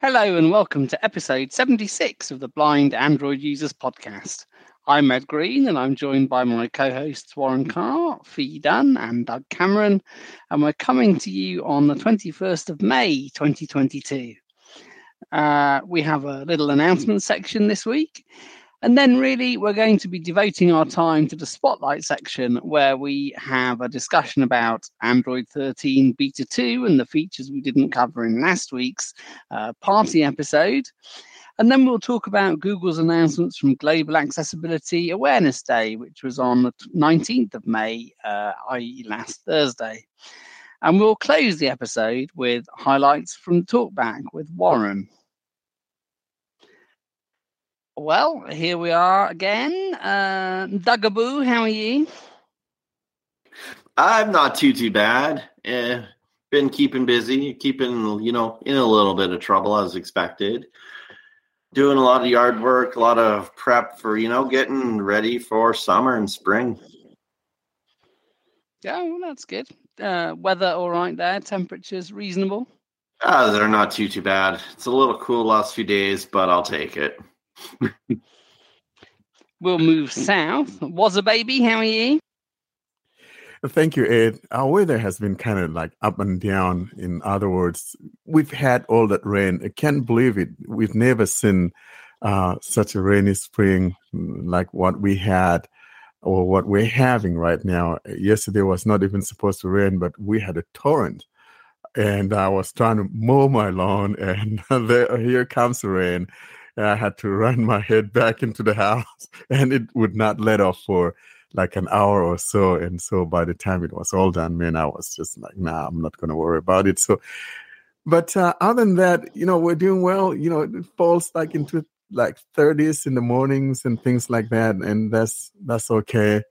Hello and welcome to episode 76 of the Blind Android Users Podcast. I'm Ed Green and I'm joined by my co hosts Warren Carr, Fee Dunn, and Doug Cameron. And we're coming to you on the 21st of May 2022. Uh, we have a little announcement section this week. And then, really, we're going to be devoting our time to the spotlight section where we have a discussion about Android 13 Beta 2 and the features we didn't cover in last week's uh, party episode. And then we'll talk about Google's announcements from Global Accessibility Awareness Day, which was on the 19th of May, uh, i.e., last Thursday. And we'll close the episode with highlights from Talkback with Warren. Well, here we are again. Uh, Dugaboo, how are you? I'm not too too bad. Eh, been keeping busy, keeping you know in a little bit of trouble as expected. Doing a lot of yard work, a lot of prep for you know getting ready for summer and spring. Yeah, well, that's good. Uh, weather all right there. Temperatures reasonable. Ah, they're not too too bad. It's a little cool last few days, but I'll take it. We'll move south. Was a baby, how are you? Thank you, Ed. Our weather has been kind of like up and down. In other words, we've had all that rain. I can't believe it. We've never seen uh, such a rainy spring like what we had or what we're having right now. Yesterday was not even supposed to rain, but we had a torrent. And I was trying to mow my lawn, and there, here comes the rain I had to run my head back into the house and it would not let off for like an hour or so. And so by the time it was all done, man, I was just like, nah, I'm not going to worry about it. So, but uh, other than that, you know, we're doing well. You know, it falls like into like 30s in the mornings and things like that. And that's, that's okay.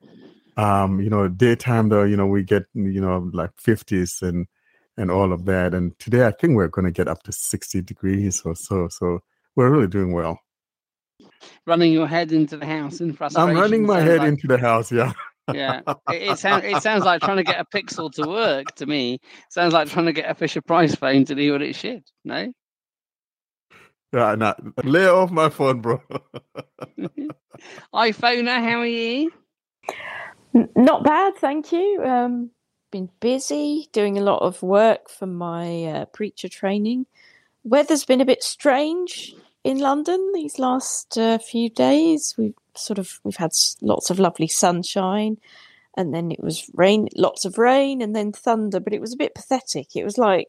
Um, you know, daytime though, you know, we get, you know, like 50s and, and all of that. And today I think we're going to get up to 60 degrees or so. So, we're really doing well. Running your head into the house in frustration. I'm running my head like, into the house. Yeah. yeah, it, it, sound, it sounds like trying to get a pixel to work to me. It sounds like trying to get a Fisher Price phone to do what it should. No. Yeah, not lay off my phone, bro. iPhoner, how are you? Not bad, thank you. Um, been busy doing a lot of work for my uh, preacher training. Weather's been a bit strange in London these last uh, few days. We've sort of we've had lots of lovely sunshine, and then it was rain, lots of rain, and then thunder. But it was a bit pathetic. It was like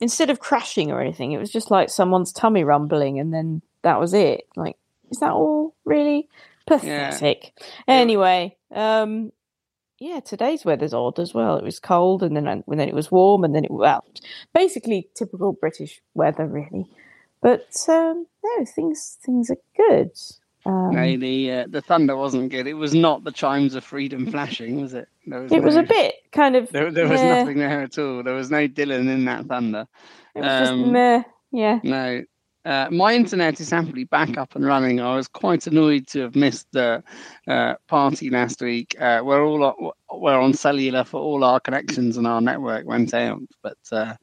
instead of crashing or anything, it was just like someone's tummy rumbling, and then that was it. Like, is that all really pathetic? Yeah. Anyway, um, yeah, today's weather's odd as well. It was cold, and then and then it was warm, and then it well, basically typical British weather, really. But um, no, things things are good. Um, no, the uh, the thunder wasn't good. It was not the chimes of freedom flashing, was it? Was it no, was a bit kind of. There, there was meh. nothing there at all. There was no Dylan in that thunder. It was um, just meh. Yeah. No, uh, my internet is happily back up and running. I was quite annoyed to have missed the uh, party last week. Uh, we're all we're on cellular for all our connections and our network went out, but uh,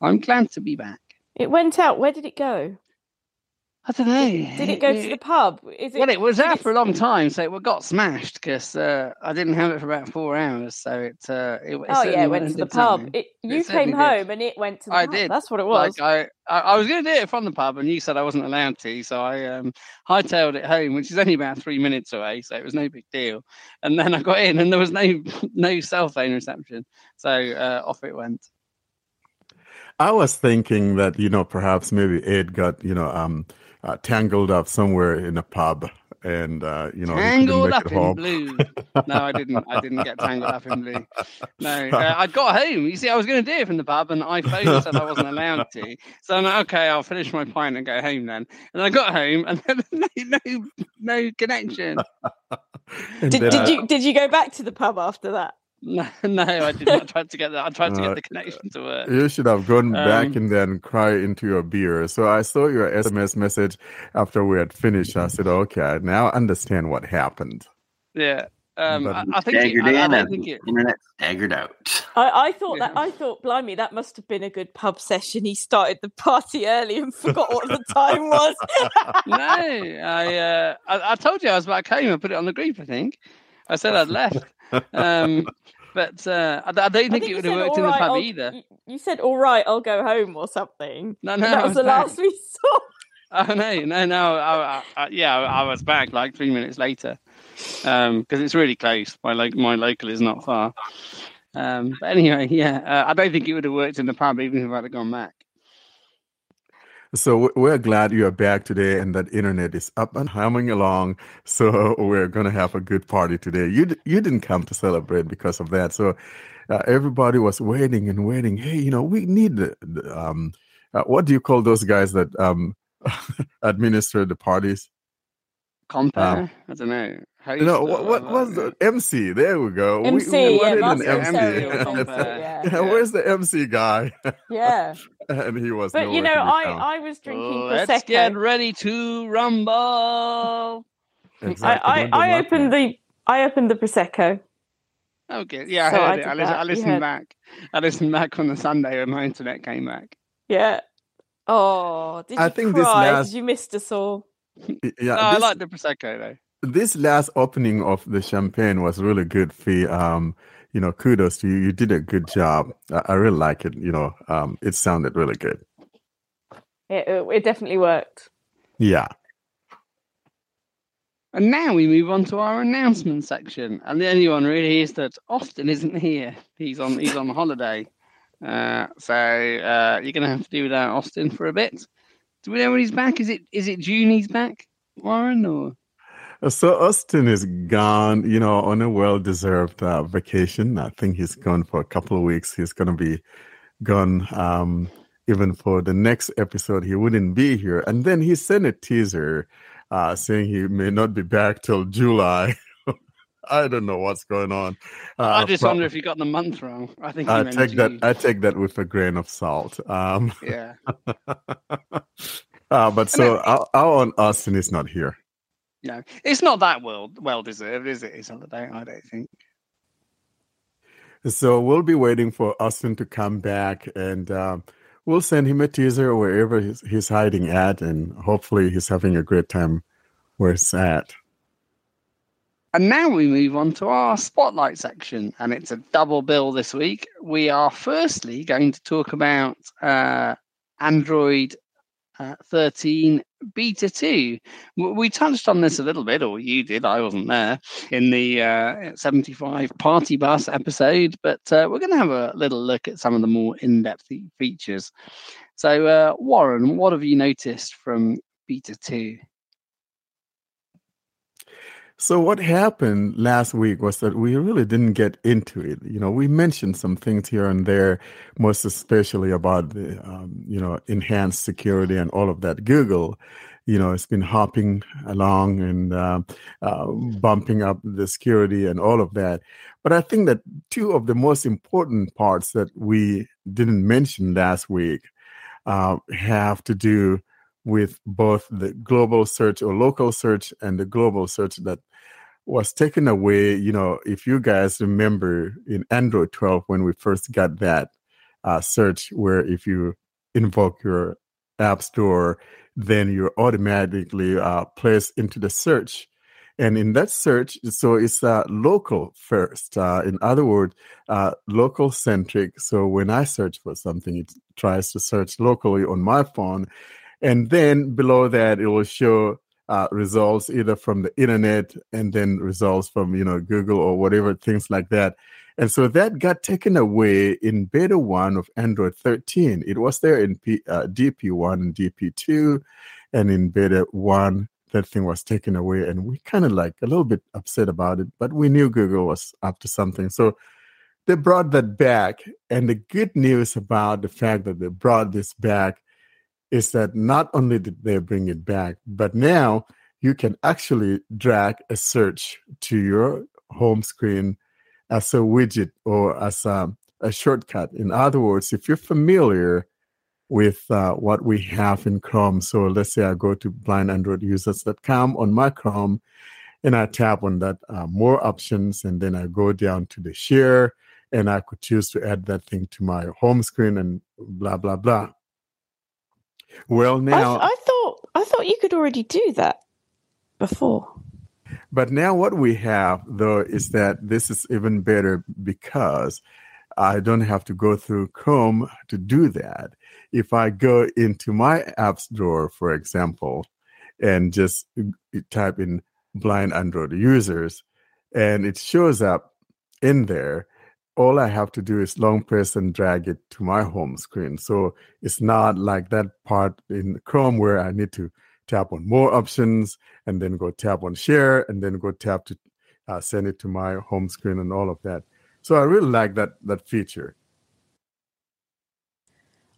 I'm glad to be back. It went out. Where did it go? I don't know. Did, did it go to the pub? Is it, well, it was out for a long time, so it got smashed because uh, I didn't have it for about four hours. So it. Uh, it, it oh yeah, it went to the pub. It, you came home did. and it went to the I pub. did. That's what it was. Like I, I, I was going to do it from the pub, and you said I wasn't allowed to, so I um, hightailed it home, which is only about three minutes away, so it was no big deal. And then I got in, and there was no no cell phone reception, so uh, off it went. I was thinking that you know perhaps maybe Ed got you know um uh, tangled up somewhere in a pub and uh, you know tangled up in home. blue. No, I didn't. I didn't get tangled up in blue. No, uh, I got home. You see, I was going to do it from the pub, and iPhone said I wasn't allowed to. So I'm like, okay, I'll finish my pint and go home then. And I got home, and then no, no, no connection. did, did I, you did you go back to the pub after that? No, no, I did not try to get that. I tried to get uh, the connection to work. You should have gone um, back and then cry into your beer. So I saw your SMS message after we had finished. I said, okay, now understand what happened. Yeah. Um, I, I think it, Staggered I, I in and think it. internet staggered out. I, I thought that I thought, blimey, that must have been a good pub session. He started the party early and forgot what the time was. No, I, uh, I I told you I was back home. I put it on the group. I think I said I'd left. Um, but uh, I, I don't think, I think it would have worked "All in the pub I'll-" either. You, said, "All right, I'll go home" or something. No, And no, that was the last we saw. Oh no, no, no! I, I, yeah, I was back like three minutes later because it's really close. My lo- my local is not far. Um, but anyway, yeah, uh, I don't think it would have worked in the pub even if I'd have gone back. So we- we're glad you are back today and that internet is up and humming along. So we're going to have a good party today. You you didn't come to celebrate because of that. So uh, everybody was waiting and waiting. Hey, you know, we need the, the, um uh, what do you call those guys that um administer the parties? Compare, um, I don't know. Host You know, what, what was the MC? There we go. MC, we, yeah, an of MC. Yeah. Yeah, Where's the MC guy? Yeah, and he was. but you know, I found. I was drinking oh, Let's prosecco. get ready to rumble. Exactly. I, I, I opened the I opened the prosecco. Okay, yeah, I heard I it. I, lis- I listened heard- back. I listened back on the Sunday when my internet came back. Yeah. Oh, did I you think this cry? last- Did you miss us all? Yeah, no, I like the prosecco though. this last opening of the champagne was really good fee um you know kudos to you you did a good job i, I really like it you know um it sounded really good It, it, it definitely worked. yeah And now we move on to our announcement section. And the only one really is that Austin isn't here. He's on he's on holiday. Uh, so uh, you're gonna have to do without Austin for a bit. Do we know when he's back? Is it is it June he's back, Warren? Or? So austin is gone you know on a well-deserved uh, vacation. I think he's gone for a couple of weeks. He's going to be gone um even for the next episode. He wouldn't be here. And then he sent a teaser uh saying he may not be back till july i don't know what's going on uh, I just wonder if you got the month wrong. I think I take that. I take that with a grain of salt. Um, yeah. uh, but so our, our Austin is not here. No, it's not that well well deserved, is it? Is it? His holiday, I don't think. So we'll be waiting for Austin to come back, and um, we'll send him a teaser wherever he's, he's hiding at, and hopefully he's having a great time where he's at. And now we move on to our spotlight section, and it's a double bill this week. We are firstly going to talk about uh, Android uh, 13 Beta 2. We touched on this a little bit, or you did, I wasn't there, in the uh, 75 Party Bus episode, but uh, we're going to have a little look at some of the more in depth features. So, uh, Warren, what have you noticed from Beta 2? So what happened last week was that we really didn't get into it. You know, we mentioned some things here and there, most especially about the um, you know enhanced security and all of that. Google, you know, it's been hopping along and uh, uh, bumping up the security and all of that. But I think that two of the most important parts that we didn't mention last week uh, have to do with both the global search or local search and the global search that was taken away. You know, if you guys remember in Android 12 when we first got that uh, search, where if you invoke your app store, then you're automatically uh, placed into the search. And in that search, so it's uh, local first. Uh, in other words, uh, local centric. So when I search for something, it tries to search locally on my phone and then below that it will show uh, results either from the internet and then results from you know google or whatever things like that. And so that got taken away in beta 1 of android 13 it was there in P, uh, dp1 and dp2 and in beta 1 that thing was taken away and we kind of like a little bit upset about it but we knew google was up to something. So they brought that back and the good news about the fact that they brought this back is that not only did they bring it back, but now you can actually drag a search to your home screen as a widget or as a, a shortcut. In other words, if you're familiar with uh, what we have in Chrome, so let's say I go to blindandroidusers.com on my Chrome, and I tap on that uh, more options, and then I go down to the share, and I could choose to add that thing to my home screen and blah blah blah. Well, now I, I thought I thought you could already do that before. But now what we have though is that this is even better because I don't have to go through Chrome to do that. If I go into my apps drawer, for example, and just type in blind Android users, and it shows up in there, all I have to do is long press and drag it to my home screen. So it's not like that part in Chrome where I need to tap on more options and then go tap on share and then go tap to uh, send it to my home screen and all of that. So I really like that that feature.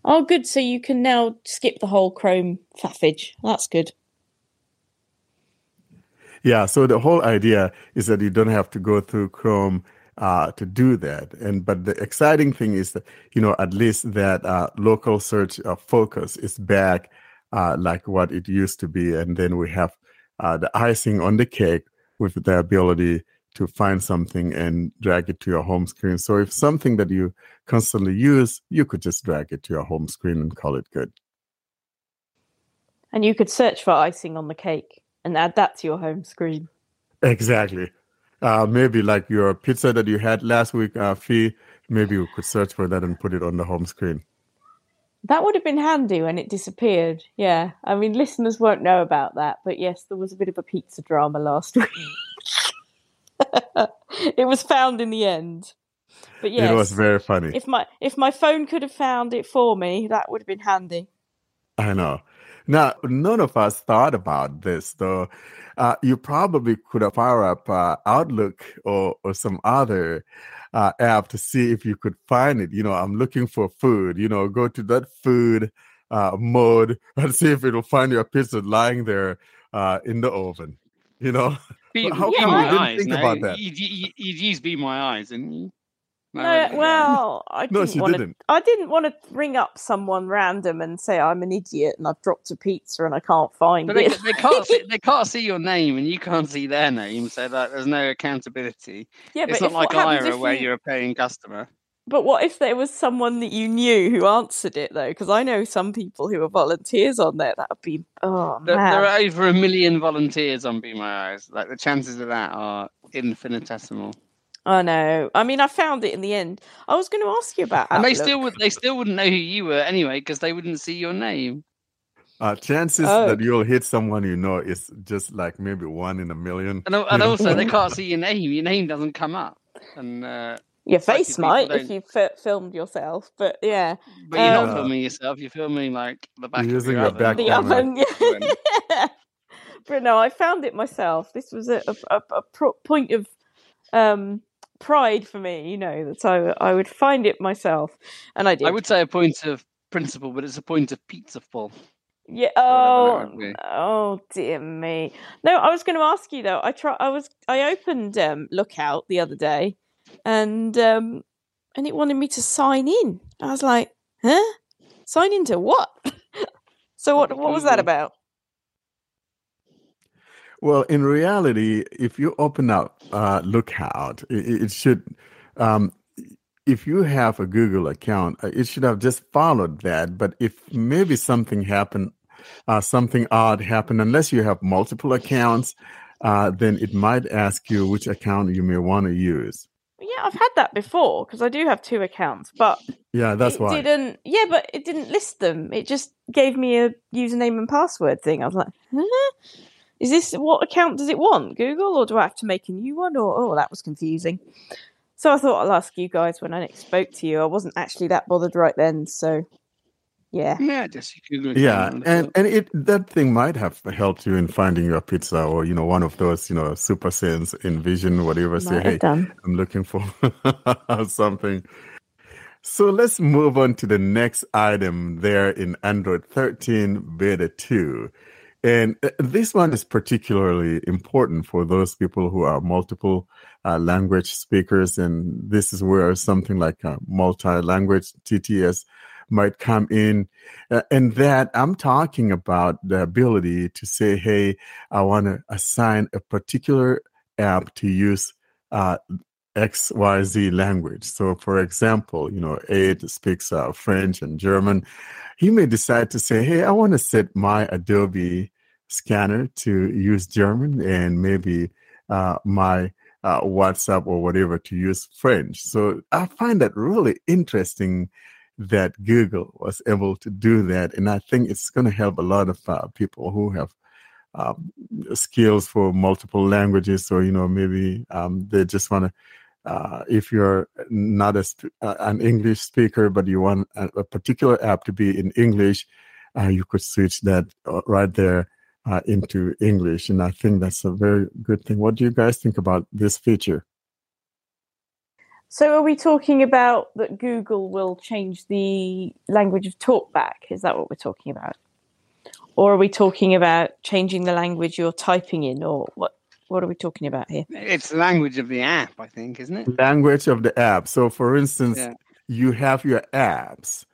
Oh, good. So you can now skip the whole Chrome faffage. That's good. Yeah. So the whole idea is that you don't have to go through Chrome uh, to do that. And but the exciting thing is that you know at least that uh, local search uh, focus is back uh, like what it used to be, and then we have uh, the icing on the cake with the ability to find something and drag it to your home screen. So if something that you constantly use, you could just drag it to your home screen and call it good. And you could search for icing on the cake and add that to your home screen. Exactly. Uh, maybe like your pizza that you had last week, uh, Fee, maybe you could search for that and put it on the home screen. That would have been handy when it disappeared. Yeah. I mean, listeners won't know about that, but yes, there was a bit of a pizza drama last week. it was found in the end. But yes, it was very funny. If my if my phone could have found it for me, that would have been handy. I know. Now, none of us thought about this, though. Uh, you probably could have fire up uh, Outlook or, or some other uh, app to see if you could find it. You know, I'm looking for food. You know, go to that food uh, mode and see if it'll find your pizza lying there uh, in the oven. You know, Be, how come we didn't eyes, think no? about that? You'd use Be My Eyes, didn't you? No, well, I No, didn't want to. I didn't want to ring up someone random and say I'm an idiot and I've dropped a pizza and I can't find But they, it. they can't see, they can't see your name and you can't see their name, so like, there's no accountability. yeah, it's not like Aira where you- you're a paying customer. But what if there was someone that you knew who answered it though? Because I know some people who are volunteers on there. That would be oh There, man. there are over a million volunteers on Be My Eyes. Like the chances of that are infinitesimal. I know. I mean, I found it in the end. I was going to ask you about And they still would they still wouldn't know who you were anyway because they wouldn't see your name. Uh, chances Oh. that you'll hit someone you know is just like maybe one in a million. And, and also they can't see your name. Your name doesn't come up. And uh, Your face might if don't- you fi- filmed yourself, but yeah, but you're Um, not filming yourself. You're filming like the back You're of using your your oven. back the camera. oven. Yeah. but no, I found it myself. This was a, a, a, a pro- point of um, pride for me, you know, that I, I would find it myself, and I did. I would say a point of principle, but it's a point of pizza full. Yeah. Oh. that would be. Oh dear me. No, I was going to ask you though. I try. I was. I opened um, Lookout the other day, and um, and it wanted me to sign in. I was like, huh? Sign into what? so what? What was that about? Well, in reality, if you open up uh, Lookout, it, it should, um, if you have a Google account, uh, it should have just followed that. But if maybe something happened, uh, something odd happened, unless you have multiple accounts, uh, then it might ask you which account you may want to use. Yeah, I've had that before because I do have two accounts, but Yeah, that's it why. didn't. Yeah, but it didn't list them. It just gave me a username and password thing. I was like, huh? Is this what account does it want? Google, or do I have to make a new one? Or oh, that was confusing. So I thought I'll ask you guys when I next spoke to you. I wasn't actually that bothered right then, so yeah. Yeah, just Google. Yeah, and and it that thing might have helped you in finding your pizza, or you know, one of those, you know, Supersense, envision, whatever. Say, hey, done. I'm looking for something. So let's move on to the next item there in Android 13 Beta 2. And uh, this one is particularly important for those people who are multiple uh, language speakers. And this is where something like a multi language TTS might come in. Uh, and that I'm talking about the ability to say, hey, I want to assign a particular app to use uh, XYZ language. So, for example, you know, Ed speaks uh, French and German. He may decide to say, hey, I want to set my Adobe scanner to use German and maybe uh, my uh, WhatsApp or whatever to use French. So I find that really interesting that Google was able to do that. And I think it's going to help a lot of uh, people who have um, skills for multiple languages or, you know, maybe um, they just want to. Uh, if you're not a, uh, an English speaker, but you want a, a particular app to be in English, uh, you could switch that uh, right there uh, into English. And I think that's a very good thing. What do you guys think about this feature? So, are we talking about that Google will change the language of talkback? Is that what we're talking about? Or are we talking about changing the language you're typing in, or what? What are we talking about here? It's the language of the app, I think, isn't it? Language of the app. So, for instance, yeah. you have your apps,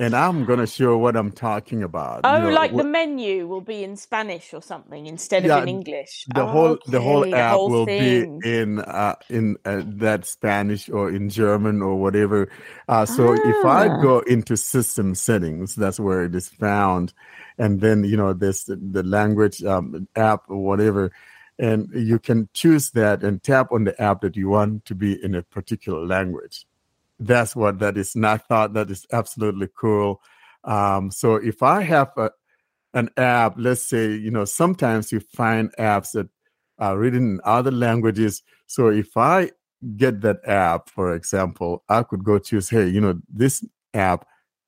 and I'm going to show what I'm talking about. Oh, you know, like wh- the menu will be in Spanish or something instead yeah, of in English. The oh, whole okay. the whole app whole will thing. be in uh, in uh, that Spanish or in German or whatever. Uh, so ah. if I Ah. go into system settings, that's where it is found, and then you know this the, the language um, app or whatever. And you can choose that and tap on the app that you want to be in a particular language that's what that is. And I thought that is absolutely cool. Um, so if I have a, an app, let's say, you know, sometimes you find apps that are written in other languages. So if I get that app, for example, I could go choose, hey, you know, this app,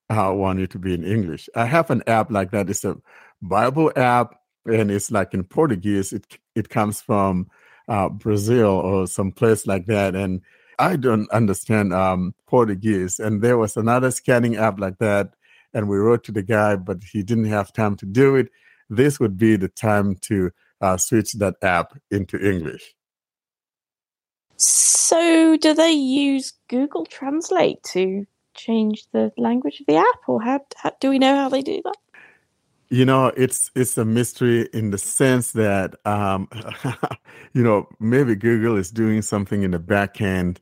I want it to be in English. I have an app like that. It's a Bible app, and it's like in Portuguese. It it comes from uh, Brazil or some place like that, and I don't understand um, Portuguese. And there was another scanning app like that. And we wrote to the guy, but he didn't have time to do it. This would be the time to uh, switch that app into English. So, do they use Google Translate to change the language of the app, or how, how do we know how they do that? You know, it's it's a mystery in the sense that um, you know maybe Google is doing something in the back end,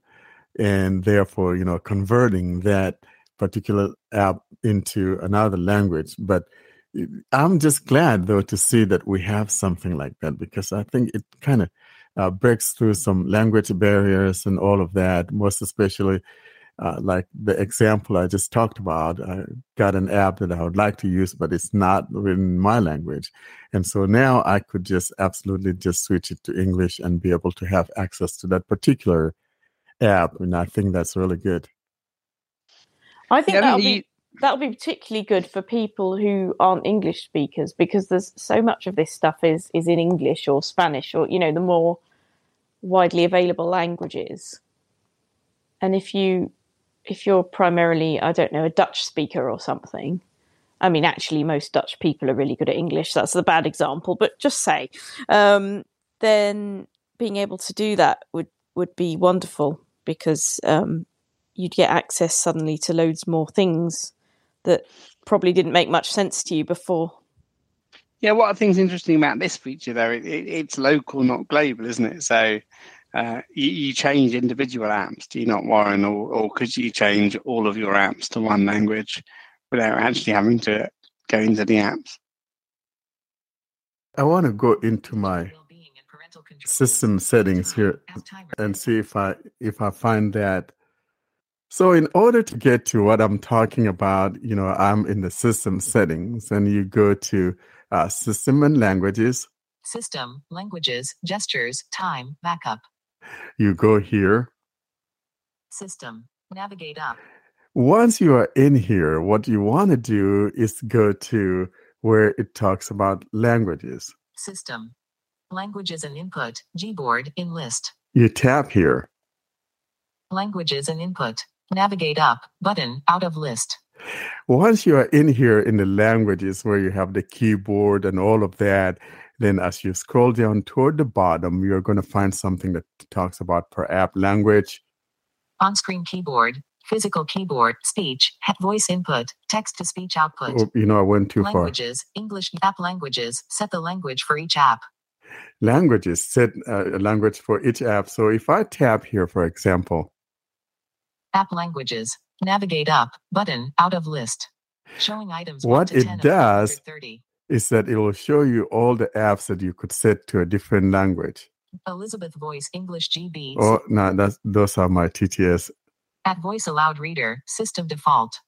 and therefore you know converting that particular app into another language. But I'm just glad though to see that we have something like that because I think it kind of uh, breaks through some language barriers and all of that. Most especially uh, like the example I just talked about, I got an app that I would like to use, but it's not written in my language. And so now I could just absolutely just switch it to English and be able to have access to that particular app. And I think that's really good. I think Yeah, that'll you- be that'll be particularly good for people who aren't English speakers because there's so much of this stuff is is in English or Spanish or you know the more widely available languages. And if you if you're primarily I don't know a Dutch speaker or something, I mean actually most Dutch people are really good at English. That's the bad example, but just say, um, then being able to do that would would be wonderful because um, you'd get access suddenly to loads more things that probably didn't make much sense to you before. Yeah, what I think is interesting about this feature, though, it, it, it's local, not global, isn't it? So uh, you, you change individual apps, do you not, Warren, or, or could you change all of your apps to one language without actually having to go into the apps? I want to go into my system settings here and see if I if I find that. So in order to get to what I'm talking about, you know, I'm in the system settings and you go to uh, system and languages. System, languages, gestures, time, backup. You go here. System, navigate up. Once you are in here, what you want to do is go to where it talks about languages. System, languages and input, Gboard, in list. You tap here. Languages and input, navigate up, button, out of list. Once you are in here in the languages where you have the keyboard and all of that, then as you scroll down toward the bottom, you're going to find something that talks about per app language. On screen keyboard, Physical keyboard, speech, voice input, text to speech output. Oh, you know, I went too far. Languages, English app languages, set the language for each app. Languages set uh, a language for each app. So if I tap here, for example, App languages, navigate up, button, out of list. Showing items 1 What to it 10 of does- 130. Is that it will show you all the apps that you could set to a different language. Elizabeth Voice English GB. Oh, no, that's those are my TTS. @Voice Aloud Reader, system default.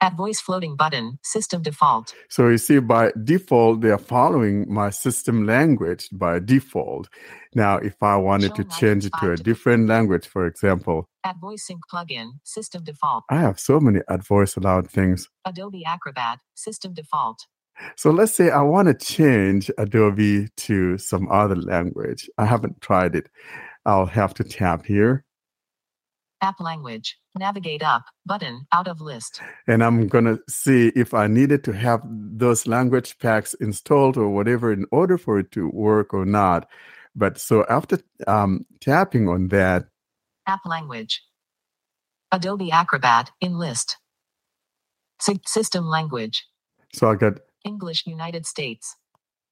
At voice floating button, system default. So you see, by default, they are following my system language by default. Now, if I wanted to change it to a different language, for example, At voice sync plugin, system default. I have so many at voice allowed things. Adobe Acrobat, system default. So let's say I want to change Adobe to some other language. I haven't tried it. I'll have to tap here App language, navigate up, button, out of list. and I'm going to see if I needed to have those language packs installed or whatever in order for it to work or not. But so after um, tapping on that, App language. Adobe Acrobat, in list. Sy- system language. so I got English United States.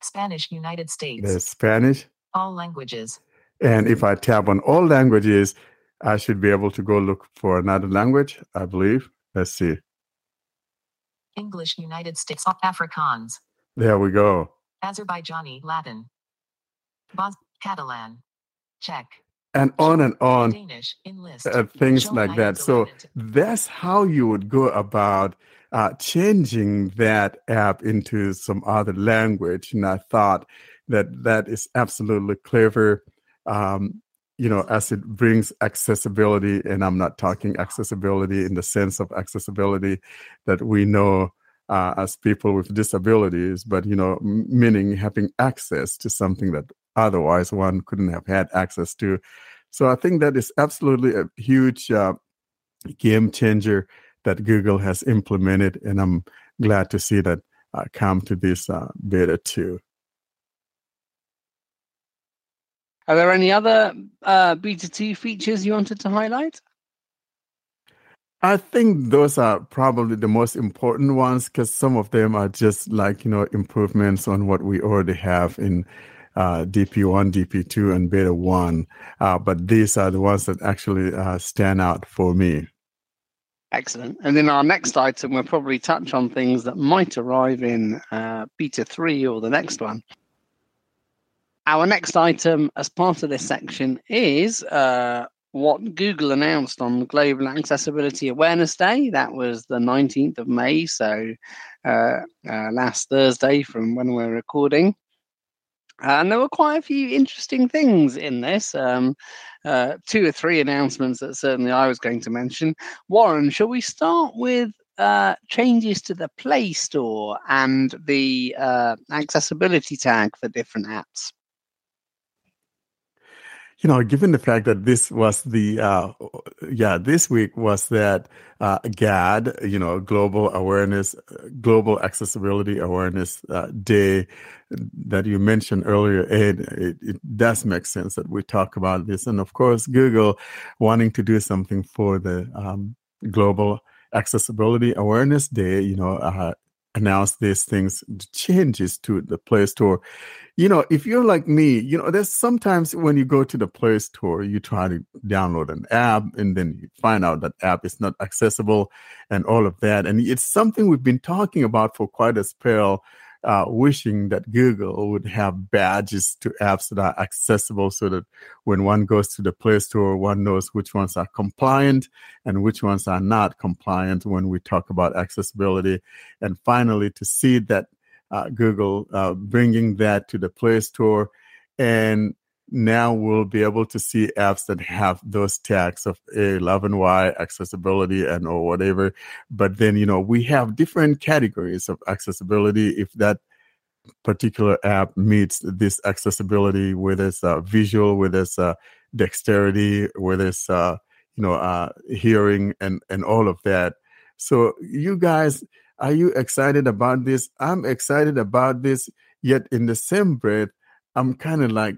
Spanish United States. Spanish. All languages. And if I tap on all languages, I should be able to go look for another language, I believe. Let's see. English United States. Afrikaans. There we go. Azerbaijani Latin. Bos Catalan. Czech. And on and on. Danish uh, things like that. So that's how you would go about uh, changing that app into some other language. And I thought that that is absolutely clever. Um, you know, as it brings accessibility, and I'm not talking accessibility in the sense of accessibility that we know uh, as people with disabilities, but you know, meaning having access to something that otherwise one couldn't have had access to. So I think that is absolutely a huge uh, game changer that Google has implemented, and I'm glad to see that uh, come to this uh, beta too. Are there any other uh, Beta 2 features you wanted to highlight? I think those are probably the most important ones because some of them are just like you know improvements on what we already have in uh, DP1, DP2, and Beta 1. Uh, but these are the ones that actually uh, stand out for me. Excellent. And in our next item, we'll probably touch on things that might arrive in uh, Beta 3 or the next one. Our next item, as part of this section, is uh, what Google announced on Global Accessibility Awareness Day. That was the 19th of May, so uh, uh, last Thursday from when we're recording. And there were quite a few interesting things in this. Um, uh, two or three announcements that certainly I was going to mention. Warren, shall we start with uh, changes to the Play Store and the uh, accessibility tag for different apps? You know, given the fact that this was the, uh, yeah, this week was that uh, GAD, you know, Global Awareness, Global Accessibility Awareness uh, Day that you mentioned earlier, Ed, it, it does make sense that we talk about this. And of course, Google wanting to do something for the um, Global Accessibility Awareness Day, you know, uh, announce these things, changes to the Play Store you know, if you're like me, you know, there's sometimes when you go to the Play Store, you try to download an app and then you find out that app is not accessible and all of that. And it's something we've been talking about for quite a spell, uh, wishing that Google would have badges to apps that are accessible so that when one goes to the Play Store, one knows which ones are compliant and which ones are not compliant when we talk about accessibility. And finally, to see that uh, Google uh, bringing that to the Play Store. And now we'll be able to see apps that have those tags of A11Y accessibility and or whatever. But then, you know, we have different categories of accessibility. If that particular app meets this accessibility, whether it's uh, visual, whether it's uh, dexterity, whether it's, uh, you know, uh, hearing and, and all of that. So you guys, are you excited about this? I'm excited about this, yet in the same breath, I'm kind of like,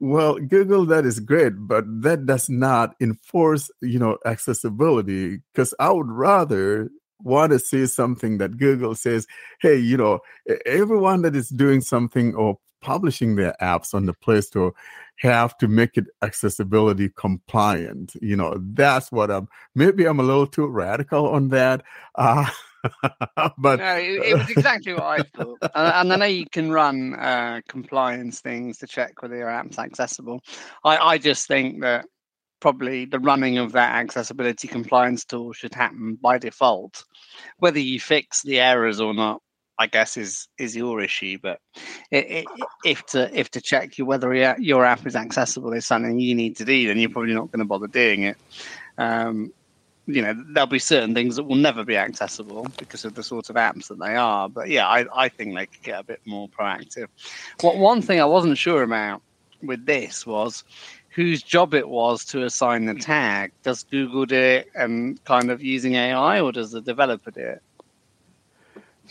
Well, Google, that is great, but that does not enforce, you know, accessibility. Because I would rather want to see something that Google says, hey, you know, everyone that is doing something or publishing their apps on the Play Store have to make it accessibility compliant. You know, that's what I'm. Maybe I'm a little too radical on that. Uh, but no, it, it, was exactly what I thought. and, and, I know you can run uh, compliance things to check whether your app's accessible. I, I just think that probably the running of that accessibility compliance tool should happen by default. Whether you fix the errors or not, I guess is is your issue. But it, it, if to if to check you whether your app is accessible is something you need to do, then you're probably not going to bother doing it. Um, you know, there'll be certain things that will never be accessible because of the sort of apps that they are. But yeah, I, I think they could get a bit more proactive. What one thing I wasn't sure about with this was whose job it was to assign the tag. Does Google do it and kind of using AI, or does the developer do it?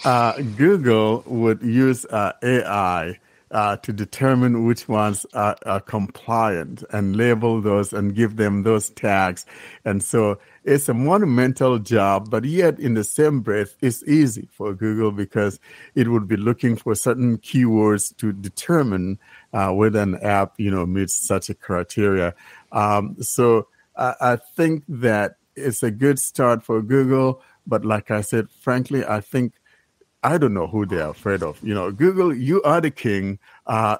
Uh, Google would use uh, AI uh, to determine which ones are, are, compliant and label those and give them those tags. And so it's a monumental job, but yet in the same breath, it's easy for Google because it would be looking for certain keywords to determine uh, whether an app, you know, meets such a criteria. Um, so I, I think that it's a good start for Google. But like I said, frankly, I think I don't know who they're afraid of. You know, Google, you are the king. Uh,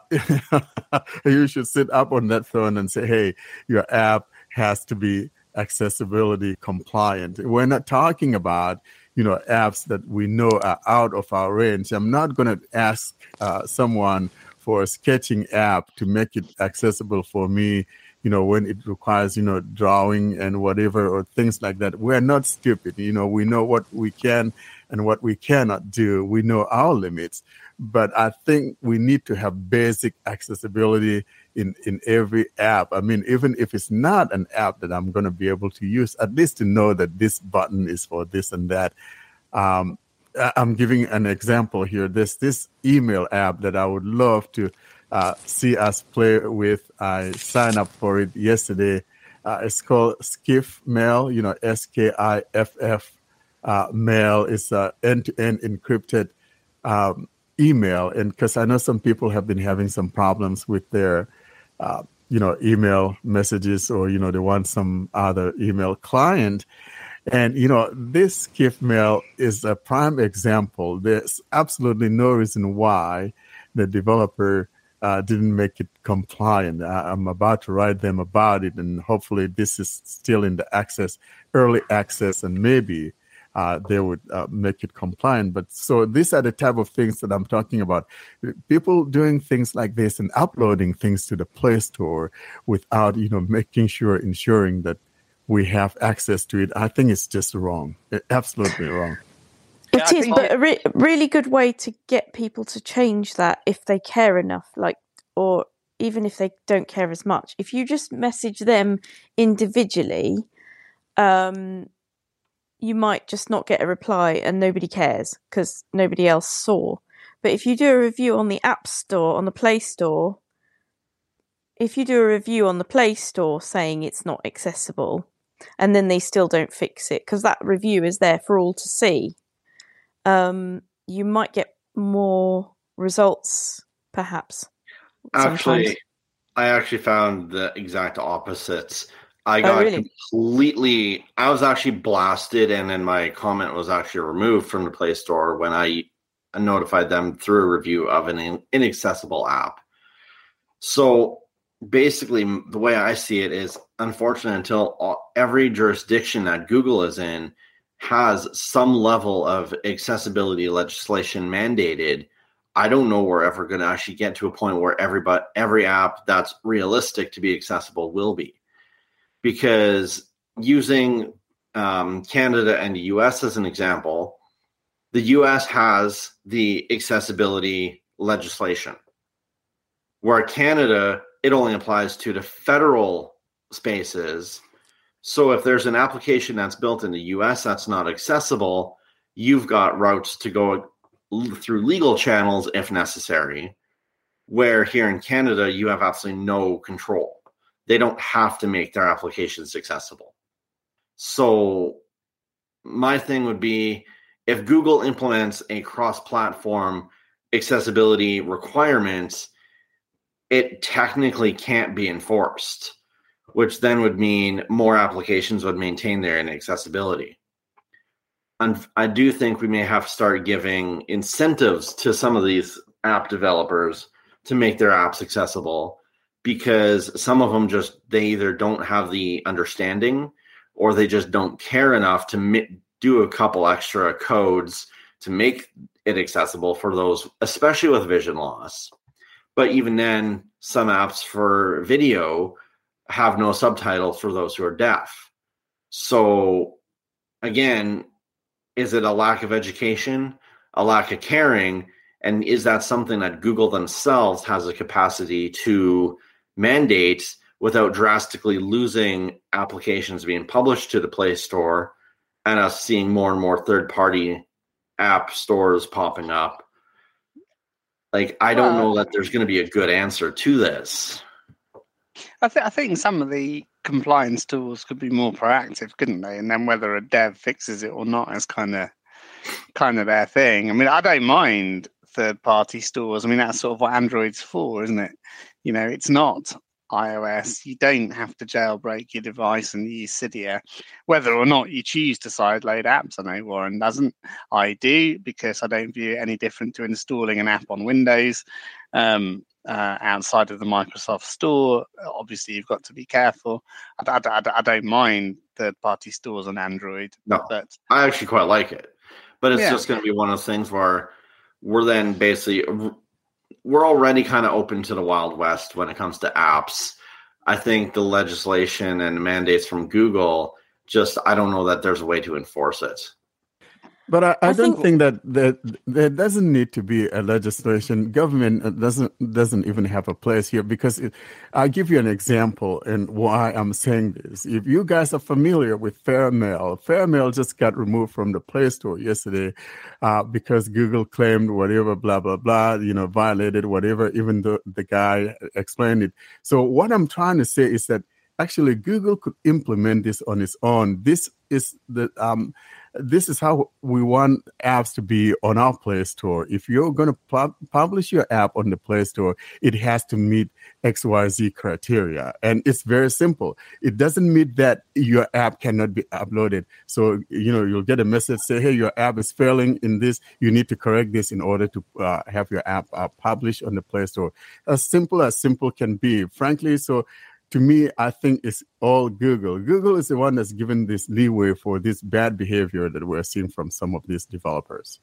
you should sit up on that throne and say, hey, your app has to be accessibility compliant. We're not talking about, you know, apps that we know are out of our range. I'm not going to ask uh, someone for a sketching app to make it accessible for me you know, when it requires, you know, drawing and whatever or things like that. We're not stupid. You know, we know what we can and what we cannot do. We know our limits. But I think we need to have basic accessibility in, in every app. I mean, even if it's not an app that I'm going to be able to use, at least to know that this button is for this and that. Um, I'm giving an example here. There's this email app that I would love to uh, see us play with. I signed up for it yesterday. Uh, it's called Skiff Mail, you know, S K I F F uh, Mail. It's an end to end encrypted um, email. And because I know some people have been having some problems with their, uh, you know, email messages or, you know, they want some other email client. And, you know, this Skiff Mail is a prime example. There's absolutely no reason why the developer uh, didn't make it compliant. I, am about to write them about it, and hopefully, this is still in the access, early access, and maybe uh, they would uh, make it compliant. But so these are the type of things that I'm talking about. People doing things like this and uploading things to the Play Store without, you know, making sure, ensuring that we have access to it. I think it's just wrong. Absolutely wrong. It is, but a re- really good way to get people to change that if they care enough, like, or even if they don't care as much. If you just message them individually, um, you might just not get a reply and nobody cares because nobody else saw. But if you do a review on the App Store, on the Play Store, if you do a review on the Play Store saying it's not accessible, and then they still don't fix it because that review is there for all to see um, you might get more results, perhaps. Actually, sometimes. I actually found the exact opposites. I oh, got oh, really? completely. I was actually blasted, and then my comment was actually removed from the Play Store when I notified them through a review of an inaccessible app. So basically, the way I see it is, unfortunate until every jurisdiction that Google is in has some level of accessibility legislation mandated, I don't know we're ever going to actually get to a point where everybody, every app that's realistic to be accessible will be. Because using um, Canada and the US as an example, the US has the accessibility legislation, where Canada, it only applies to the federal spaces so if there's an application that's built in the US that's not accessible, you've got routes to go through legal channels if necessary Where here in Canada, you have absolutely no control. They don't have to make their applications accessible. So, my thing would be if Google implements a cross platform accessibility requirements, it technically can't be enforced, which then would mean more applications would maintain their inaccessibility. And I do think we may have to start giving incentives to some of these app developers to make their apps accessible because some of them just they either don't have the understanding or they just don't care enough to mi- do a couple extra codes to make it accessible for those especially with vision loss but even then some apps for video have no subtitles for those who are deaf. So again is it a lack of education a lack of caring and is that something that google themselves has a capacity to mandate without drastically losing applications being published to the play store and us seeing more and more third party app stores popping up? Like i don't know that there's going to be a good answer to this I, th- I think some of the compliance tools could be more proactive, couldn't they? And then whether a dev fixes it or not is kind of kind of their thing. I mean, I don't mind third party stores. I mean, that's sort of what Android's for, isn't it? You know, it's not iOS. You don't have to jailbreak your device and use Cydia, whether or not you choose to sideload apps. I know Warren doesn't. I do because I don't view it any different to installing an app on Windows. Um, uh, outside of the Microsoft Store. Obviously, you've got to be careful. I, I, I, I don't mind third party stores on Android. No, but I actually quite like it. But it's Yeah. just going to be one of those things where we're then basically we're already kind of open to the wild west when it comes to apps. I think the legislation and mandates from Google just I don't know that there's a way to enforce it. But I, I, I don't think- think that, that there doesn't need to be a legislation. Government uh, doesn't doesn't even have a place here because it, I'll give you an example and why I'm saying this. If you guys are familiar with FairEmail, FairEmail just got removed from the Play Store yesterday uh, because Google claimed whatever, blah blah blah, you know, violated whatever. Even though the guy explained it. So what I'm trying to say is that actually Google could implement this on its own. This is the um this is how we want apps to be on our Play Store. If you're going to pu- publish your app on the Play Store, it has to meet XYZ criteria. And it's very simple. It doesn't mean that your app cannot be uploaded. So, you know, you'll get a message say, hey, your app is failing in this. You need to correct this in order to uh, have your app uh, published on the Play Store. As simple as simple can be. Frankly, so to me, I think it's all Google. Google is the one that's given this leeway for this bad behavior that we're seeing from some of these developers.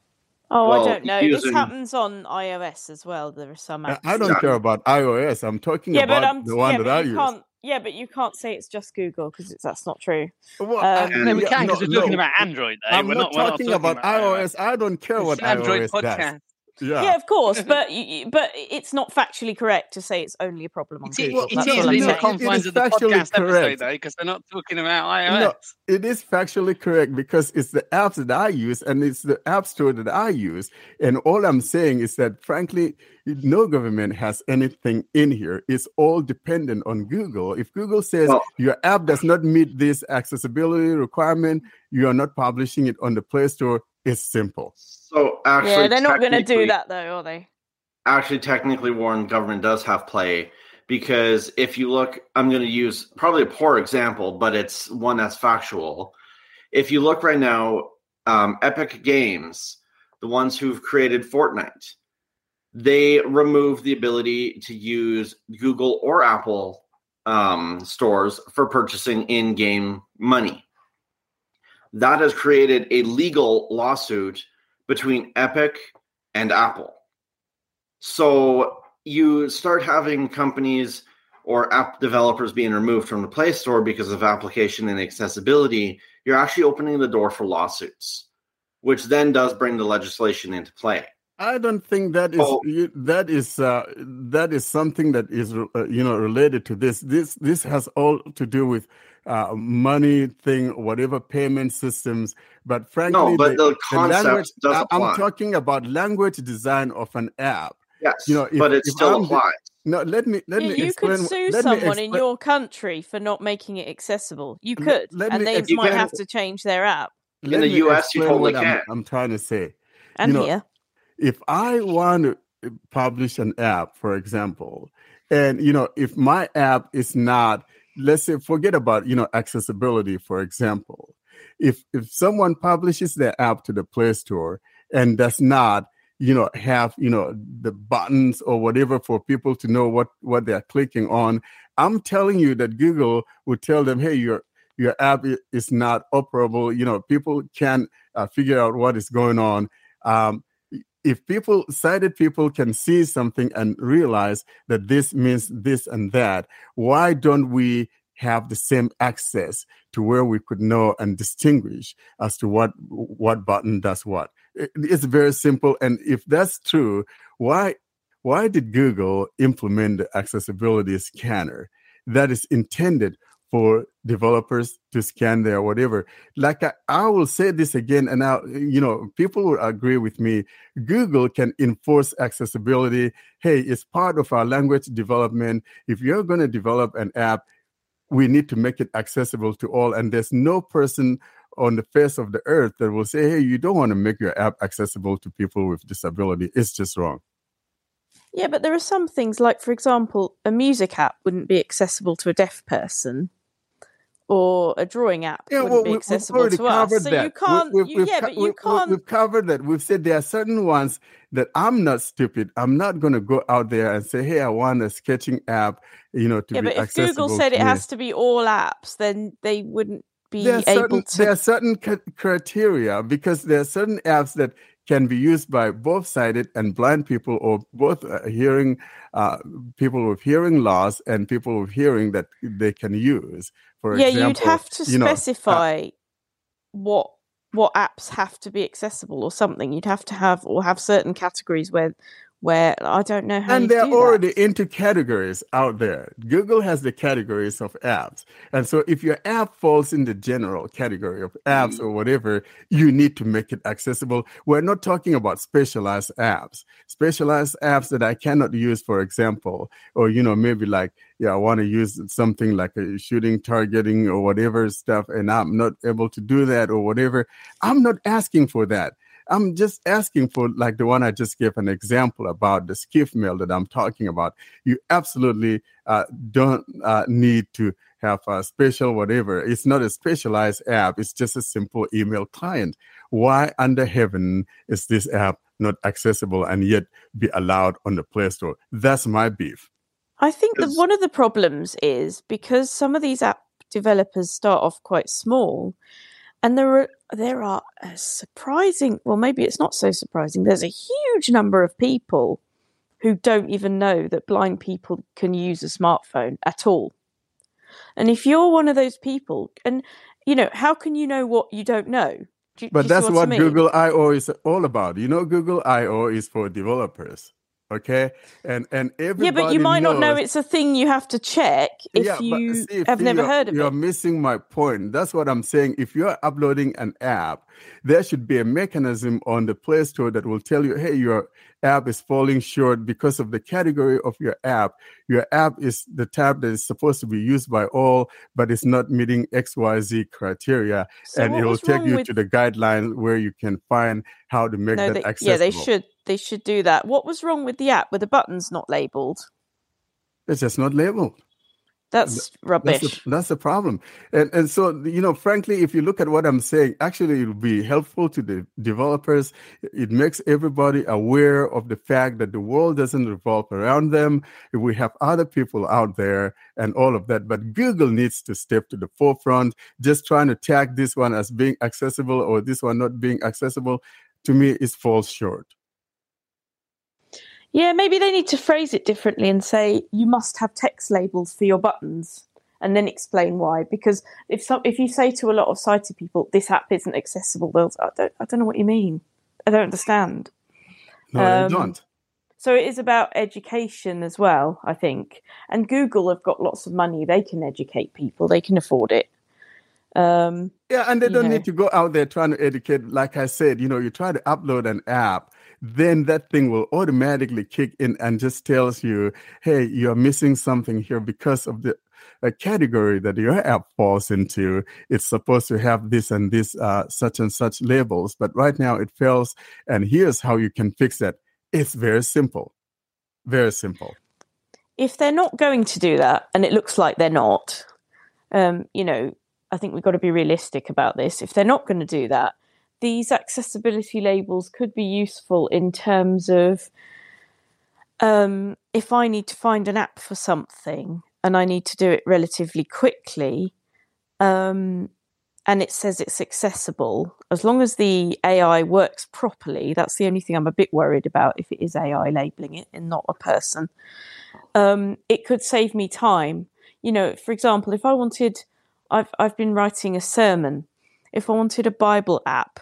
Oh, Well, I don't know. using- This happens on iOS as well. There are some I- apps. I don't care about iOS. I'm talking yeah, but about I'm the one yeah, that but I you use. can't. Yeah, but you can't say it's just Google because that's not true. Well, Um, I- no, we yeah, can because no, we're talking no, about Android. Though. I'm we're not, not, we're not talking, about, iOS. I don't care It's what an Android iOS does. Podcast. Yeah. Yeah, of course, but you, you- but it's not factually correct to say it's only a problem on It is, Google. it That's is all I'm the no, it- confines is of the factually podcast episode, correct. though, because they're not talking about iOS. No, it is factually correct because it's the apps that I use and it's the app store that I use. And all I'm saying is that, frankly, no government has anything in here. It's all dependent on Google. If Google says Well- your app does not meet this accessibility requirement, you are not publishing it on the Play Store. It's simple. So actually, Yeah, they're not going to do that though, are they? actually technically warren government does have play because if you look i'm going to use probably a poor example but it's one that's factual if you look right now um, epic games the ones who've created fortnite they remove the ability to use google or apple um, stores for purchasing in-game money that has created a legal lawsuit between epic and apple so you start having companies or app developers being removed from the Play Store because of application and accessibility, you're actually opening the door for lawsuits, which then does bring the legislation into play. I don't think that is oh. that is uh, that is something that is uh, you know related to this. This this has all to do with uh, money thing, whatever payment systems. But frankly, No, but the concept language, does I- I'm talking about language design of an app. Yes, You know, if- but it if still I'm- applies. No, let me let Yeah, me you explain. could sue let me someone in your country for not making it accessible. You could, let and me they might can- have to change their app. In let the US, you explain totally what I'm. I'm trying to say. And know, here, if I want to uh, publish an app, for example, and you know, if my app is not, let's say, forget about you know accessibility, for example, if if someone publishes their app to the Play Store and does not, you know, have you know the buttons or whatever for people to know what what they're clicking on, I'm telling you that Google would tell them, hey, your your app is not operable. You know, people can uh, figure out what is going on. Um, if people sighted people can see something and realize that this means this and that why don't we have the same access to where we could know and distinguish as to what what button does what? It's very simple and if that's true why why did google implement the accessibility scanner that is intended for developers to scan their whatever like I, I will say this again and now you know people will agree with me Google can enforce accessibility. Hey, it's part of our language development. If you're going to develop an app, we need to make it accessible to all. And there's no person on the face of the earth that will say, hey, you don't want to make your app accessible to people with disability. It's just wrong. yeah, but there are some things like, for example, a music app wouldn't be accessible to a deaf person, or a drawing app Yeah, wouldn't well, be accessible to us. So that. you can't. We- we've- you- we've yeah, but you can't. We've covered that. We've said there are certain ones that I'm not stupid. I'm not going to go out there and say, "Hey, I want a sketching app," you know, to be accessible. yeah, be but if accessible. Google said it has to be all apps, then they wouldn't be there are able certain, to. there are certain criteria because there are certain apps that can be used by both sighted and blind people or both uh, hearing uh, people with hearing loss and people with hearing that they can use for yeah, example you'd have to you know, uh, specify what what apps have to be accessible or something. You'd have to have or have certain categories where where I don't know how. and they're do that. already into categories out there. Google has the categories of apps. And so if your app falls in the general category of apps mm. or whatever, you need to make it accessible. We're not talking about specialized apps. Specialized apps that I cannot use, for example, or you know, maybe like, yeah, I want to use something like a shooting, targeting, or whatever stuff, and I'm not able to do that or whatever. I'm not asking for that. I'm just asking for like the one I just gave an example about the skiff mail that I'm talking about. You absolutely uh, don't uh, need to have a special whatever. It's not a specialized app. It's just a simple email client. Why under heaven is this app not accessible and yet be allowed on the Play Store? That's my beef. I think that one of the problems is because some of these app developers start off quite small, and there are there are a surprising well maybe it's not so surprising there's a huge number of people who don't even know that blind people can use a smartphone at all and if you're one of those people and you know how can you know what you don't know Do do But see that's I what mean? Google I/O is all about. You know, Google I/O is for developers. Okay, and and everybody yeah but you might not know it's a thing you have to check if Yeah, you see, have Fee, never you're- heard of it. You're missing my point. That's what I'm saying. If you're uploading an app, there should be a mechanism on the Play Store that will tell you, hey, your app is falling short because of the category of your app. Your app is the tab that is supposed to be used by all, but it's not meeting XYZ criteria. so and it will take you with to the guidelines where you can find how to make no, that they, accessible. yeah, they should. They should do that. What was wrong with the app Were the buttons not labeled? It's just not labeled. That's That's rubbish. the, that's the problem. And and so you know, frankly, if you look at what I'm saying, actually it'll be helpful to the developers. It makes everybody aware of the fact that the world doesn't revolve around them. If we have other people out there and all of that. But Google needs to step to the forefront. Just trying to tag this one as being accessible or this one not being accessible, to me, is falls short. Yeah, maybe they need to phrase it differently and say you must have text labels for your buttons, and then explain why. Because if some, if you say to a lot of sighted people this app isn't accessible, they'll I don't I don't know what you mean. I don't understand. No, Um, they don't. So it is about education as well, I think. And Google have got lots of money; they can educate people. They can afford it. Um, Yeah, and they don't know. need to go out there trying to educate. Like I said, you know, you try to upload an app then that thing will automatically kick in and just tells you, hey, you're missing something here because of the a category that your app falls into. It's supposed to have this and this, uh, such and such labels, but right now it fails. And here's how you can fix that. It's very simple. Very simple. If they're not going to do that, and it looks like they're not, um, you know, I think we've got to be realistic about this. If they're not going to do that, these accessibility labels could be useful in terms of um, if I need to find an app for something and I need to do it relatively quickly, um, and it says it's accessible, as long as the AI works properly, that's the only thing I'm a bit worried about if it is AI labeling it and not a person. Um, it could save me time. You know, for example, if I wanted, I've I've been writing a sermon. If I wanted a Bible app,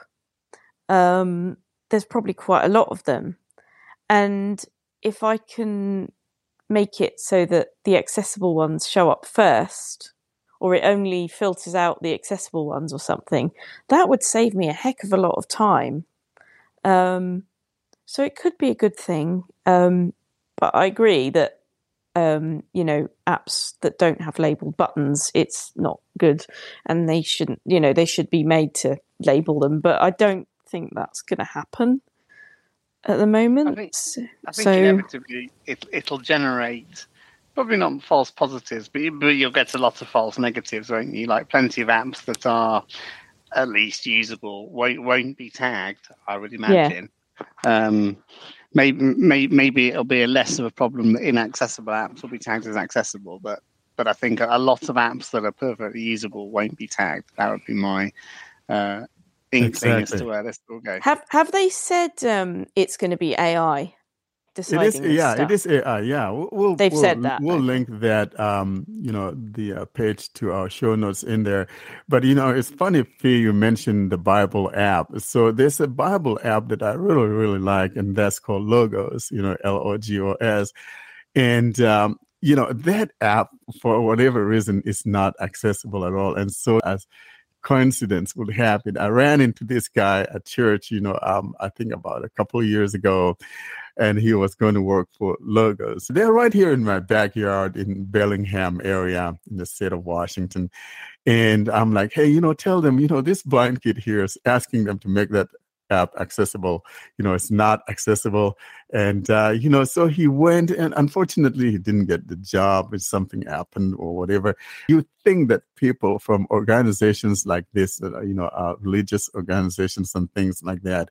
um, there's probably quite a lot of them, and if I can make it so that the accessible ones show up first, or it only filters out the accessible ones or something, that would save me a heck of a lot of time. Um, so it could be a good thing. Um, but I agree that, um, you know, apps that don't have labeled buttons, it's not good. And they shouldn't, you know, they should be made to label them. But I don't think that's going to happen at the moment. I think, I think so, inevitably it, it'll generate probably not false positives, but, you, but you'll get a lot of false negatives, won't you? Like plenty of apps that are at least usable won't, won't be tagged, I would imagine. Yeah. Um, maybe, maybe, maybe it'll be a less of a problem that inaccessible apps will be tagged as accessible, but but I think a lot of apps that are perfectly usable won't be tagged. That would be my uh, inkling exactly. as to where this will go. Have Have they said um, it's going to be AI? It is, yeah, stuff? it is AI. Yeah, we'll, they've we'll, said that. We'll link that, um, you know, the uh, page to our show notes in there. But you know, it's funny, Fee, you mentioned the Bible app. So there's a Bible app that I really, really like, and that's called Logos. You know, L O G O S, and um, you know that app for whatever reason is not accessible at all. And so as coincidence would happen. I ran into this guy at church, you know, um, I think about a couple of years ago, and he was going to work for Logos. They're right here in my backyard in Bellingham area in the state of Washington. And I'm like, hey, you know, tell them, you know, this blind kid here is asking them to make that app accessible. You know, it's not accessible. And, uh, you know, so he went and unfortunately he didn't get the job if something happened or whatever. You think that people from organizations like this, that are, you know, uh, religious organizations and things like that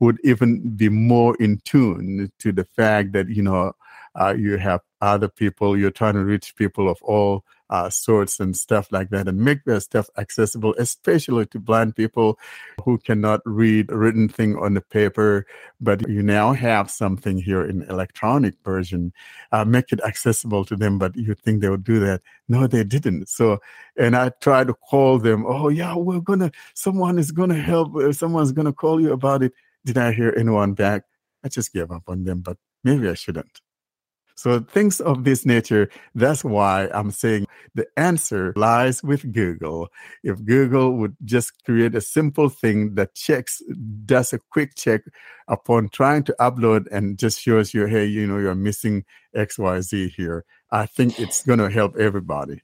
would even be more in tune to the fact that, you know, uh, you have other people, you're trying to reach people of all uh, sorts and stuff like that and make their stuff accessible, especially to blind people who cannot read written thing on the paper. But you now have something here in electronic version, uh, make it accessible to them. But you think they would do that? No, they didn't. So, and I try to call them. Oh yeah, we're gonna. Someone is gonna help. Uh, someone's gonna call you about it. Did I hear anyone back? I just gave up on them. But maybe I shouldn't. So things of this nature, that's why I'm saying the answer lies with Google. If Google would just create a simple thing that checks, does a quick check upon trying to upload and just shows you, hey, you know, you're missing XYZ here, I think it's going to help everybody.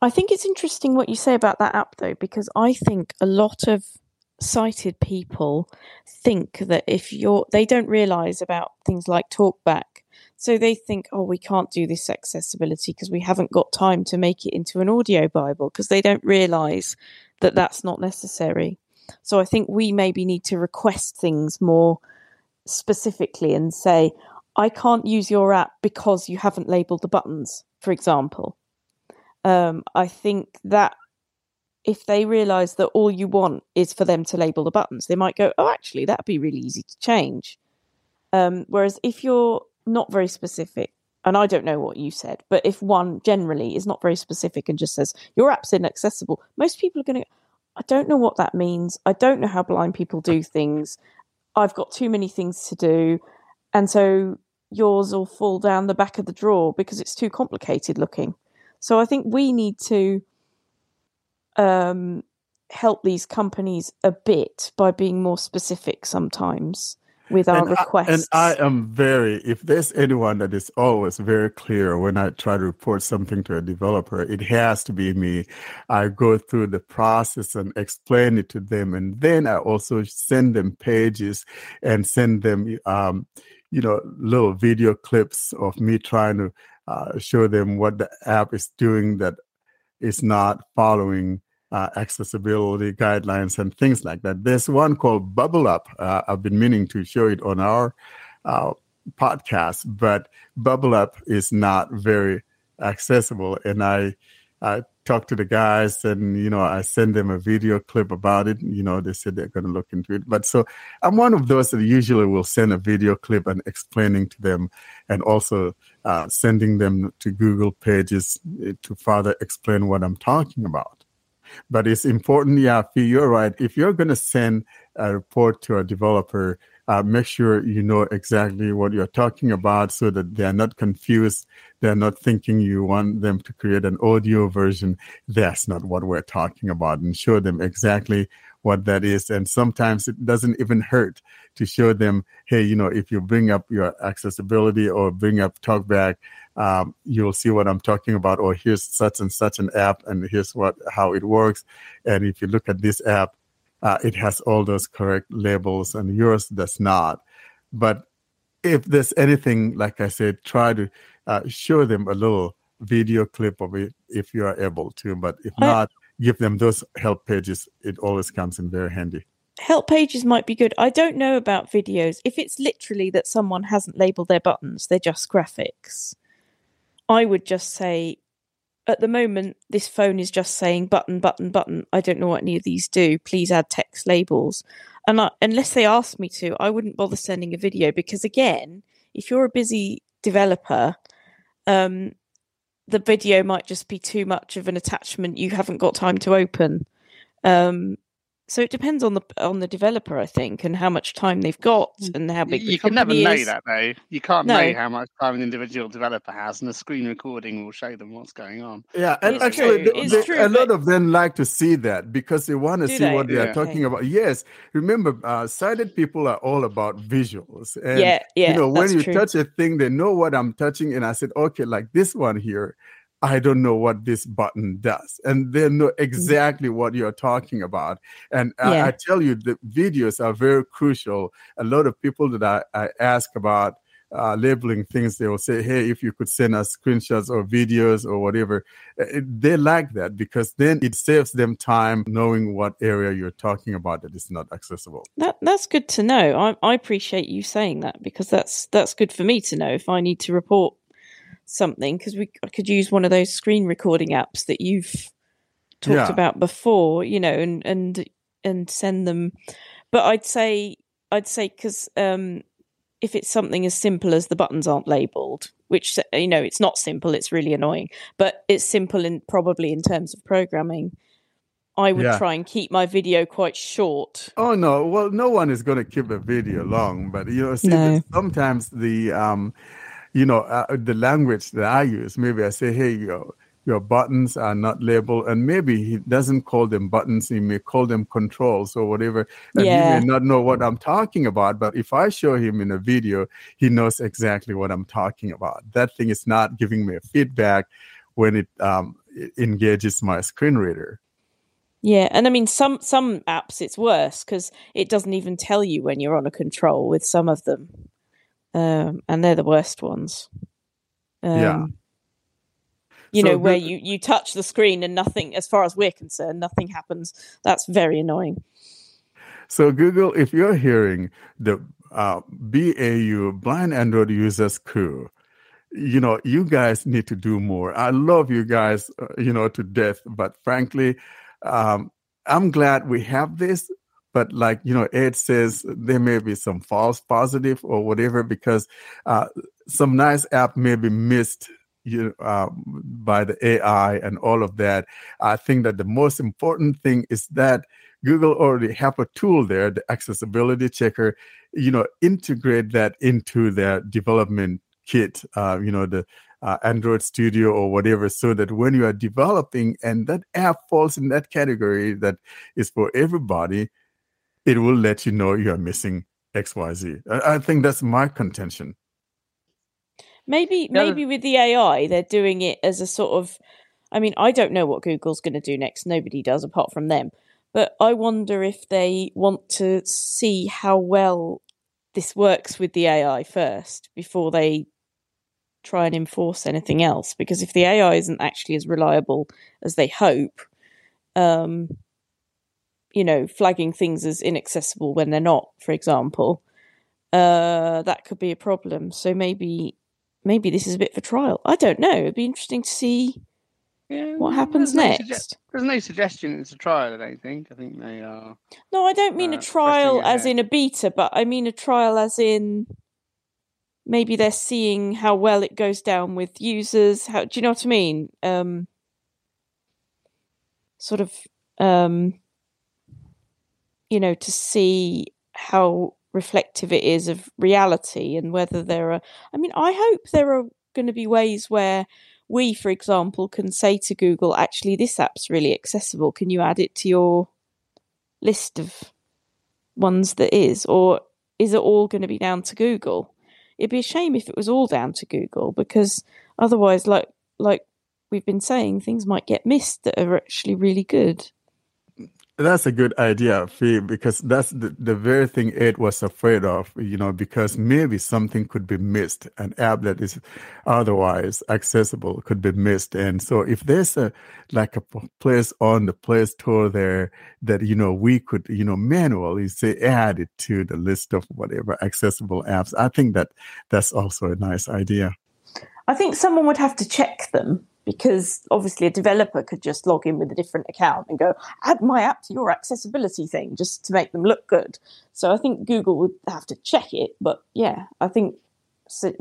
I think it's interesting what you say about that app, though, because I think a lot of sighted people think that if you're, they don't realize about things like talkback so they think, oh, we can't do this accessibility because we haven't got time to make it into an audio Bible because they don't realize that that's not necessary. So I think we maybe need to request things more specifically and say, I can't use your app because you haven't labeled the buttons, for example. Um, I think that if they realize that all you want is for them to label the buttons, they might go, oh, actually, that'd be really easy to change. Um, whereas if you're not very specific, and I don't know what you said, but if one generally is not very specific and just says your app's inaccessible, most people are going to. I don't know what that means. I don't know how blind people do things. I've got too many things to do, and so yours will fall down the back of the drawer because it's too complicated looking. So I think we need to um, help these companies a bit by being more specific sometimes with our and requests. I, and I am very, if there's anyone that is always very clear when I try to report something to a developer, it has to be me. I go through the process and explain it to them. And then I also send them pages and send them, um, you know, little video clips of me trying to uh, show them what the app is doing that is not following uh, accessibility guidelines and things like that. There's one called Bubble Up. Uh, I've been meaning to show it on our uh, podcast, but Bubble Up is not very accessible. And I, I talked to the guys and, you know, I send them a video clip about it. You know, they said they're going to look into it. But so I'm one of those that usually will send a video clip and explaining to them and also uh, sending them to Google pages eh, to further explain what I'm talking about. But it's important, yeah, you're right. If you're going to send a report to a developer, uh, make sure you know exactly what you're talking about so that they're not confused. They're not thinking you want them to create an audio version. That's not what we're talking about and show them exactly what that is. And sometimes it doesn't even hurt to show them, hey, you know, if you bring up your accessibility or bring up TalkBack, um, you'll see what I'm talking about. Or here's such and such an app, and here's what how it works. And if you look at this app, uh, it has all those correct labels, and yours does not. But if there's anything, like I said, try to uh, show them a little video clip of it if you are able to. But if not, give them those help pages. It always comes in very handy. Help pages might be good. I don't know about videos. If it's literally that someone hasn't labeled their buttons, they're just graphics. I would just say, at the moment, this phone is just saying button, button, button. I don't know what any of these do. Please add text labels. And I, unless they ask me to, I wouldn't bother sending a video because, again, if you're a busy developer, um, the video might just be too much of an attachment you haven't got time to open. Um, so it depends on the on the developer, I think, and how much time they've got Mm. and how big the You can never company know is. that though. You can't No. know how much time an individual developer has, and a screen recording will show them what's going on. Yeah, and It's actually, true. the- It's true, a lot of them like to see that because they want to see they? what they are Yeah. talking about. Yes, remember, uh, sighted people are all about visuals, and yeah, yeah, you know when you true. touch a thing, they know what I'm touching, and I said, okay, like this one here. I don't know what this button does, and they know exactly what you're talking about. And I, Yeah. I tell you, the videos are very crucial. A lot of people that I, I ask about uh, labeling things, they will say, "Hey, if you could send us screenshots or videos or whatever." Uh, They like that because then it saves them time knowing what area you're talking about that is not accessible. That that's good to know. I I appreciate you saying that because that's that's good for me to know if I need to report something because we I could use one of those screen recording apps that you've talked Yeah. about before, you know, and and and send them. But I'd say I'd say because um, if it's something as simple as the buttons aren't labeled, which you know it's not simple, it's really annoying, but it's simple in probably in terms of programming. I would Yeah. try and keep my video quite short. Oh no! Well, no one is going to keep a video long, but you know, see, No. sometimes the um, you know, uh, the language that I use, maybe I say, hey, your your buttons are not labeled, and maybe he doesn't call them buttons; he may call them controls or whatever, and Yeah. he may not know what I'm talking about. But if I show him in a video, he knows exactly what I'm talking about. That thing is not giving me a feedback when it um, it engages my screen reader. Yeah, and I mean some some apps it's worse because it doesn't even tell you when you're on a control with some of them, um, and they're the worst ones. Um, Yeah. You So know where you you touch the screen and nothing, as far as we're concerned, nothing happens. That's very annoying. So Google, if you're hearing the uh, BAU Blind Android Users Crew, you know you guys need to do more. I love you guys, uh, you know, to death. But frankly, um, I'm glad we have this. But like you know, Ed says there may be some false positive or whatever because uh, some nice app may be missed you know, uh, by the AI and all of that. I think that the most important thing is that Google already have a tool there, the accessibility checker. You know, integrate that into their development kit. Uh, you know, the uh, Android Studio or whatever, so that when you are developing and that app falls in that category that is for everybody, it will let you know you are missing XYZ. I, I think that's my contention. Maybe Yeah. maybe with the AI, they're doing it as a sort of. I mean, I don't know what Google's going to do next. Nobody does apart from them. But I wonder if they want to see how well this works with the AI first before they try and enforce anything else. Because if the AI isn't actually as reliable as they hope, um, you know, flagging things as inaccessible when they're not, for example, uh, that could be a problem. So maybe maybe this is a bit for trial. I don't know. It'd be interesting to see Yeah, what happens there's no next. there's no suggestion it's a trial. I don't think. I think they are. No, I don't mean uh, a trial as in a beta, but I mean a trial as in maybe they're seeing how well it goes down with users. How do you know what I mean? Um, sort of, um, you know, to see how reflective it is of reality and whether there are. I mean, I hope there are going to be ways where we, for example, can say to Google, actually, this app's really accessible. Can you add it to your list of ones that is? Or is it all going to be down to Google? It'd be a shame if it was all down to Google because otherwise, like like we've been saying, things might get missed that are actually really good. That's a good idea, Fee, because that's the, the very thing Ed was afraid of, you know, because maybe something could be missed. An app that is otherwise accessible could be missed. And so if there's a like a place on the Play Store there that, you know, we could, you know, manually say add it to the list of whatever accessible apps, I think that that's also a nice idea. I think someone would have to check them because obviously a developer could just log in with a different account and go add my app to your accessibility thing just to make them look good. So I think Google would have to check it, but yeah, I think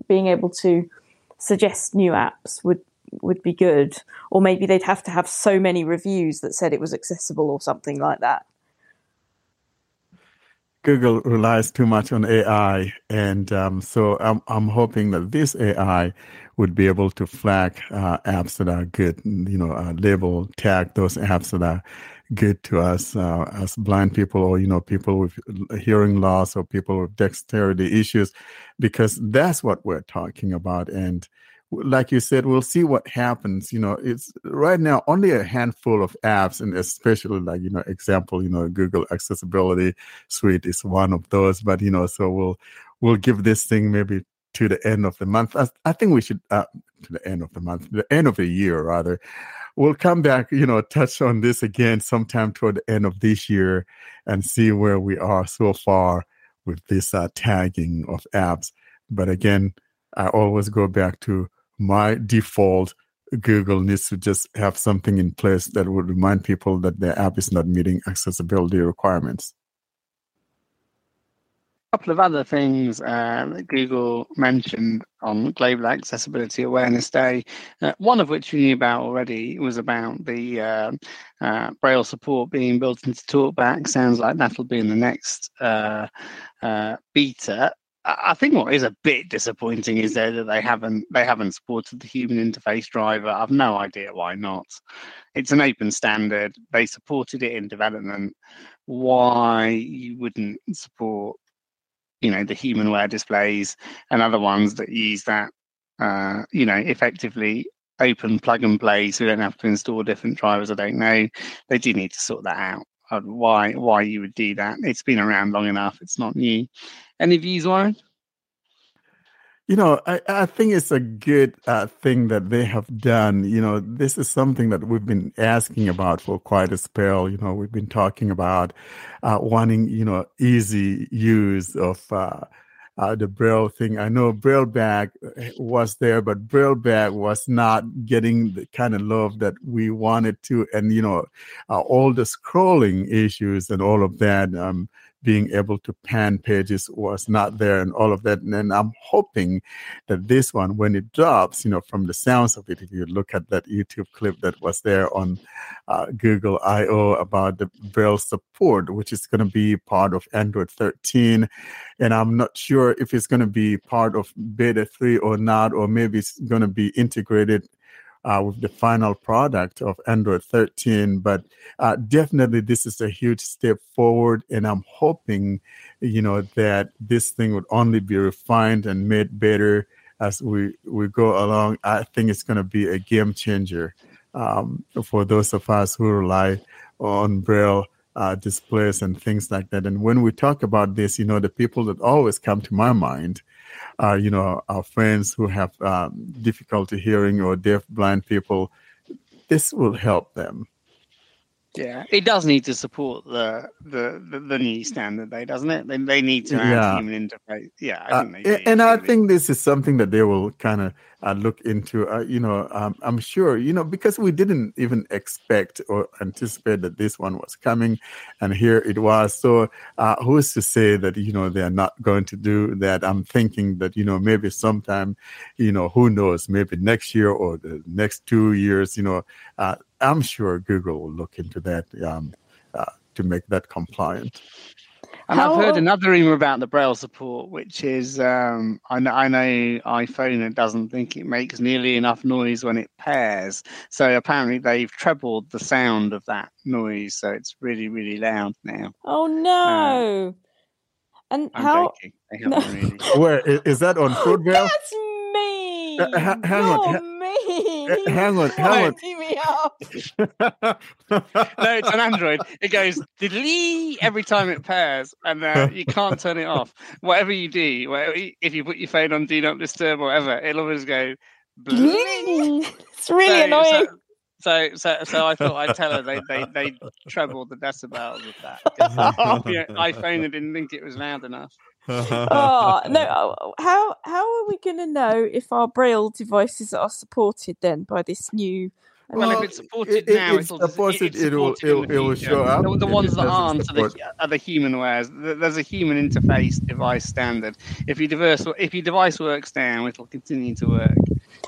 being able to suggest new apps would would be good or maybe they'd have to have so many reviews that said it was accessible or something like that. Google relies too much on AI, and um, so I'm I'm hoping that this AI would be able to flag uh, apps that are good, you know, uh, label tag those apps that are good to us uh, as blind people or you know people with hearing loss or people with dexterity issues, because that's what we're talking about. And like you said, we'll see what happens. You know, it's right now only a handful of apps, and especially like you know, example, you know, Google Accessibility Suite is one of those. But you know, so we'll we'll give this thing maybe to the end of the month. I, I think we should uh, to the end of the month, the end of the year rather. We'll come back, you know, touch on this again sometime toward the end of this year and see where we are so far with this uh, tagging of apps. But again, I always go back to my default Google needs to just have something in place that would remind people that their app is not meeting accessibility requirements. A couple of other things uh, that Google mentioned on Global Accessibility Awareness Day, uh, one of which we knew about already was about the uh, uh, Braille support being built into TalkBack. Sounds like that'll be in the next uh, uh, beta. I think what is a bit disappointing is that they haven't they haven't supported the human interface driver. I've no idea why not. It's an open standard. They supported it in development. Why you wouldn't support you know the humanware displays and other ones that use that uh, you know effectively open plug and play so we don't have to install different drivers i don't know they do need to sort that out why why you would do that it's been around long enough it's not new any views warren You know, I, I think it's a good uh, thing that they have done. You know, this is something that we've been asking about for quite a spell. You know, we've been talking about uh, wanting, you know, easy use of uh, uh, the Braille thing. I know BrailleBack was there, but BrailleBack was not getting the kind of love that we wanted to. And, you know, uh, all the scrolling issues and all of that. Um, being able to pan pages was not there and all of that. And I'm hoping that this one, when it drops, you know, from the sounds of it, if you look at that YouTube clip that was there on uh, Google I/O about the Braille support, which is going to be part of Android 13, and I'm not sure if it's going to be part of Beta 3 or not, or maybe it's going to be integrated uh, with the final product of Android 13. But uh, definitely, this is a huge step forward, and I'm hoping, you know, that this thing would only be refined and made better as we we go along. I think it's going to be a game changer um, for those of us who rely on Braille. Uh, displays and things like that. And when we talk about this, you know, the people that always come to my mind uh, you know, our friends who have um, difficulty hearing or deaf, blind people, this will help them. Yeah, it does need to support the the the, the new standard, though, doesn't it? They, they need to have Yeah. human interface. Yeah, I Uh, think they and I think this is something that they will kind of uh, look into. Uh, you know, um, I'm sure, you know, because we didn't even expect or anticipate that this one was coming, and here it was. So, uh, who's to say that you know they're not going to do that? I'm thinking that you know maybe sometime, you know, who knows, maybe next year or the next two years. You know, uh, I'm sure Google will look into that um, uh, to make that compliant. And I've How- heard another rumor about the Braille support, which is um, I know I know iPhone it doesn't think it makes nearly enough noise when it pairs. So apparently they've trebled the sound of that noise, so it's really really loud now. Oh no! and I'm how? joking. They really. Where is that on Fruitvale? That's mean. Uh, ha- hang on, You're ha- mean. Uh, hang on, hang on. Winding me up. no, it's an Android. It goes diddly every time it pairs, and uh, you can't turn it off. Whatever you do, whatever, if you put your phone on Do Not Disturb or whatever, it'll always go. bling. it's really So- annoying. So, so, so I thought I'd tell her they they they trebled the decibels of that. 'cause, yeah, iPhone didn't think it was loud enough. Oh no! oh, How how are we going to know if our Braille devices are supported then by this new? I Well, mean, if it's supported it- it- now, it's it'll, supported, it's it'll- supported in the it'll- it'll show up. The, the ones that aren't are the, are the human wares. There's a human interface device standard. If your device if your device works now, it'll continue to work.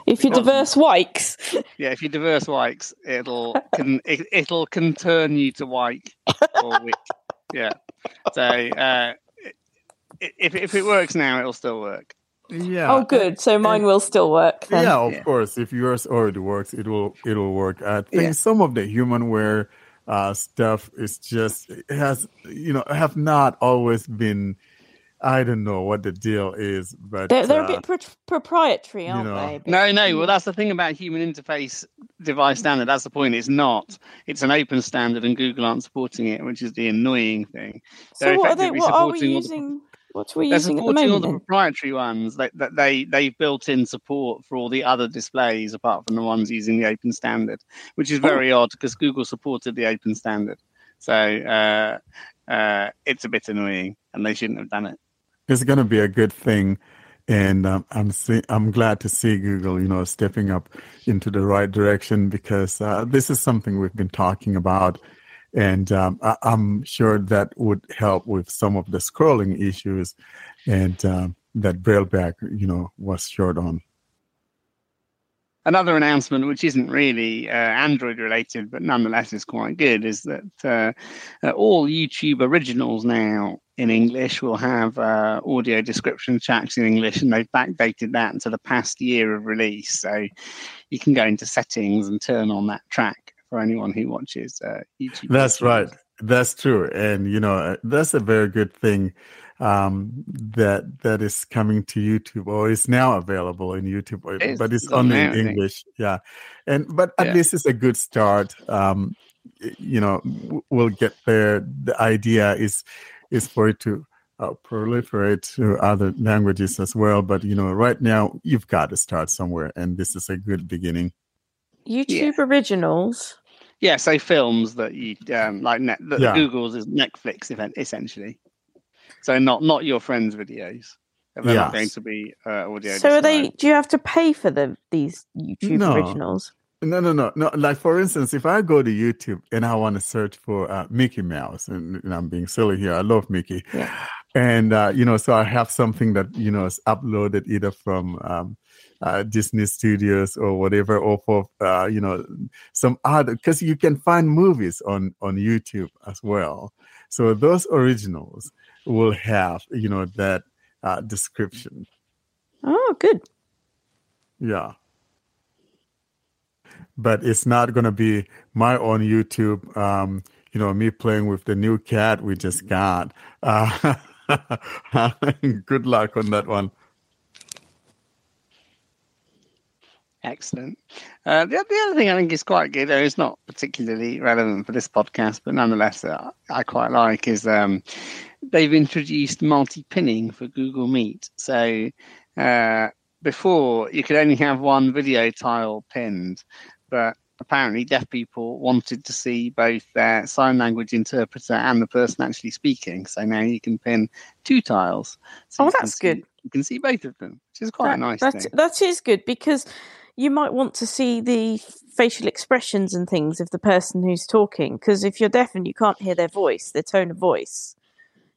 if you diverse wikes, Yeah, if you diverse wikes, it'll can it, it'll can turn you to wike or wick. Yeah. So uh, i- if if it works now, it'll still work. yeah. oh good. So mine will still work. Then. Yeah, of Yeah. course. If yours already works, it will it will work. I think Yeah. some of the humanware uh, stuff is just has you know have not always been. I don't know what the deal is, but They're, they're a uh, bit pro- proprietary, aren't know. they? No, no. Well, that's the thing about human interface device standard. That's the point. It's not. It's an open standard, and Google aren't supporting it, which is the annoying thing. so they're what are they? What are we supporting the- using? What are we They're using at the supporting all the proprietary ones that, that they they've built in support for all the other displays apart from the ones using the open standard, which is very odd because Google supported the open standard. So uh, uh, it's a bit annoying, and they shouldn't have done it. it's going to be a good thing and um, i'm see, i'm glad to see google you know stepping up into the right direction because uh, this is something we've been talking about and um, I, i'm sure that would help with some of the scrolling issues and um, that brailleback you know was short on Another announcement, which isn't really uh, Android related, but nonetheless is quite good, is that uh, uh, all YouTube originals now in English will have uh, audio description tracks in English, and they've backdated that to the past year of release. So you can go into settings and turn on that track for anyone who watches uh, YouTube. That's originals. right. That's true, and you know uh, that's a very good thing um, that that is coming to YouTube or is now available in YouTube, It is. but it's It's only in. English. Yeah, and but at Yeah. least it's a good start. Um, you know, we'll get there. The idea is is for it to uh, proliferate to other languages as well. But you know, right now you've got to start somewhere, and this is a good beginning. YouTube originals. Yeah, so films that you um, like net, that Yeah. Google's is Netflix event essentially. So not not your friends' videos. They're not going to be uh, audio. So are they? Do you have to pay for the these YouTube No. originals? No, no, no, no. Like for instance, if I go to YouTube and I want to search for uh, Mickey Mouse, and, and I'm being silly here, I love Mickey, Yeah. and uh, you know, so I have something that you know is uploaded either from um, uh, Disney Studios or whatever, or for uh, you know some other because you can find movies on on YouTube as well. So those originals will have you know that uh, description. Oh, good. Yeah. but it's not going to be my own YouTube. Um, you know, me playing with the new cat we just got. Uh, good luck on that one. Excellent. Uh, the, the other thing I think is quite good, though, it's not particularly relevant for this podcast, but nonetheless, uh, I quite like is um, they've introduced multi-pinning for Google Meet. So uh, before you could only have one video tile pinned, but apparently deaf people wanted to see both their sign language interpreter and the person actually speaking. So now you can pin two tiles. So Oh, that's see- good. You can see both of them, which is quite a nice that, thing. that is good because you might want to see the facial expressions and things of the person who's talking. Because if you're deaf and you can't hear their voice, their tone of voice,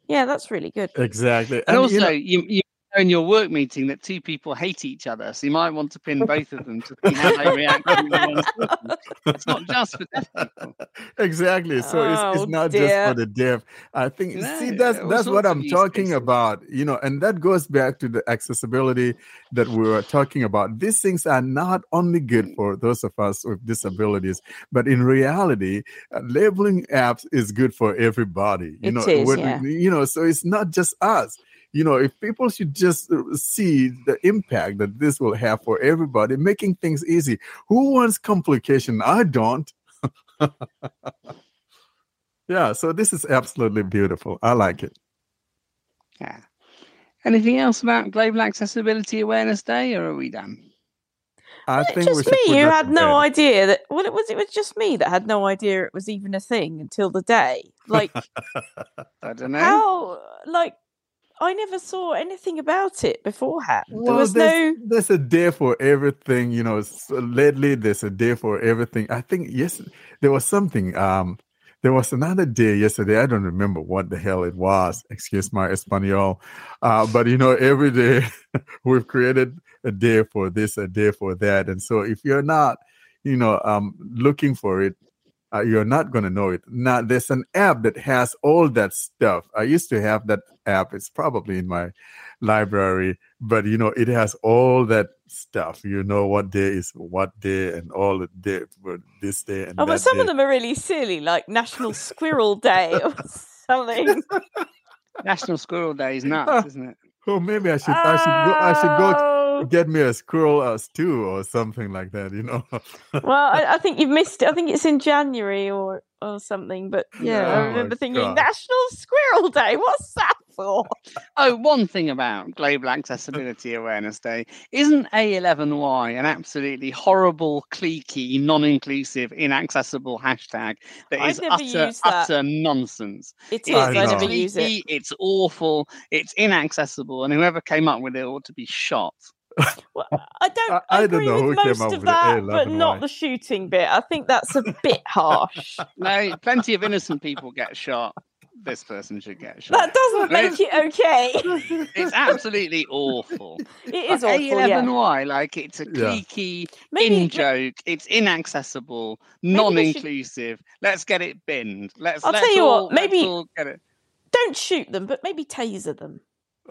yeah, that's really good. Exactly. And, you also, know- you, you know in your work meeting that two people hate each other, so you might want to pin both of them to see how they react. when one's talking. It's not just for deaf people. exactly so it's, Oh, it's not dear. just for the deaf i think No, see that's that's what i'm talking cases. about you know and that goes back to the accessibility that we were talking about these things are not only good for those of us with disabilities but in reality uh, labeling apps is good for everybody you It know is, when- yeah. you know so it's not just us you know if people should just uh, see the impact that this will have for everybody making things easy who wants complication i don't yeah so this is absolutely beautiful i like it Yeah. Anything else about Global Accessibility Awareness Day, or are we done? i Was think we just should me who had no bed. idea that. Well, it was. It was just me that had no idea it was even a thing until the day. Like I don't know. how? Like I never saw anything about it beforehand. there was there's, no. there's a day for everything, you know. Lately, there's a day for everything. I think yes, there was something. Um, there was another day yesterday. I don't remember what the hell it was. Excuse my Espanol. Uh, but you know, every day we've created a day for this, a day for that, and so if you're not, you know, um, looking for it, uh, you're not going to know it. Now, there's an app that has all that stuff. I used to have that app. It's probably in my library, but you know, it has all that stuff. You know what day is what day and all the day for this day and Oh, that but some day. of them are really silly, like National Squirrel Day or something. National Squirrel Day is nuts, isn't it? Oh, maybe I should. I should go. I should go Oh. Get me a squirrel uh, stew or something like that. You know. Well, I, I think you've missed it. I think it's in January or or something. But yeah, Oh I my remember thinking God. National Squirrel Day. What's that for? Oh, one thing about Global Accessibility Awareness Day isn't A11Y an absolutely horrible, cliquey, non-inclusive, inaccessible hashtag that I've is never utter, used that. utter nonsense. It is. I I, know. never use it. It's awful. It's inaccessible, and whoever came up with it ought to be shot. Well, I don't. I- I, I don't agree know with who came most up of with that, but not the shooting bit. I think that's a bit harsh. No, plenty of innocent people get shot. This person should get shot. that doesn't No, make it okay. It's absolutely awful. It is Like awful. Yeah. A11Y, like it's a Yeah. cliquey Maybe in joke. It's inaccessible, Maybe they should- non-inclusive. Let's get it binned. Let's. I'll let's tell you what, all, let's maybe- all get it. don't shoot them, but maybe taser them.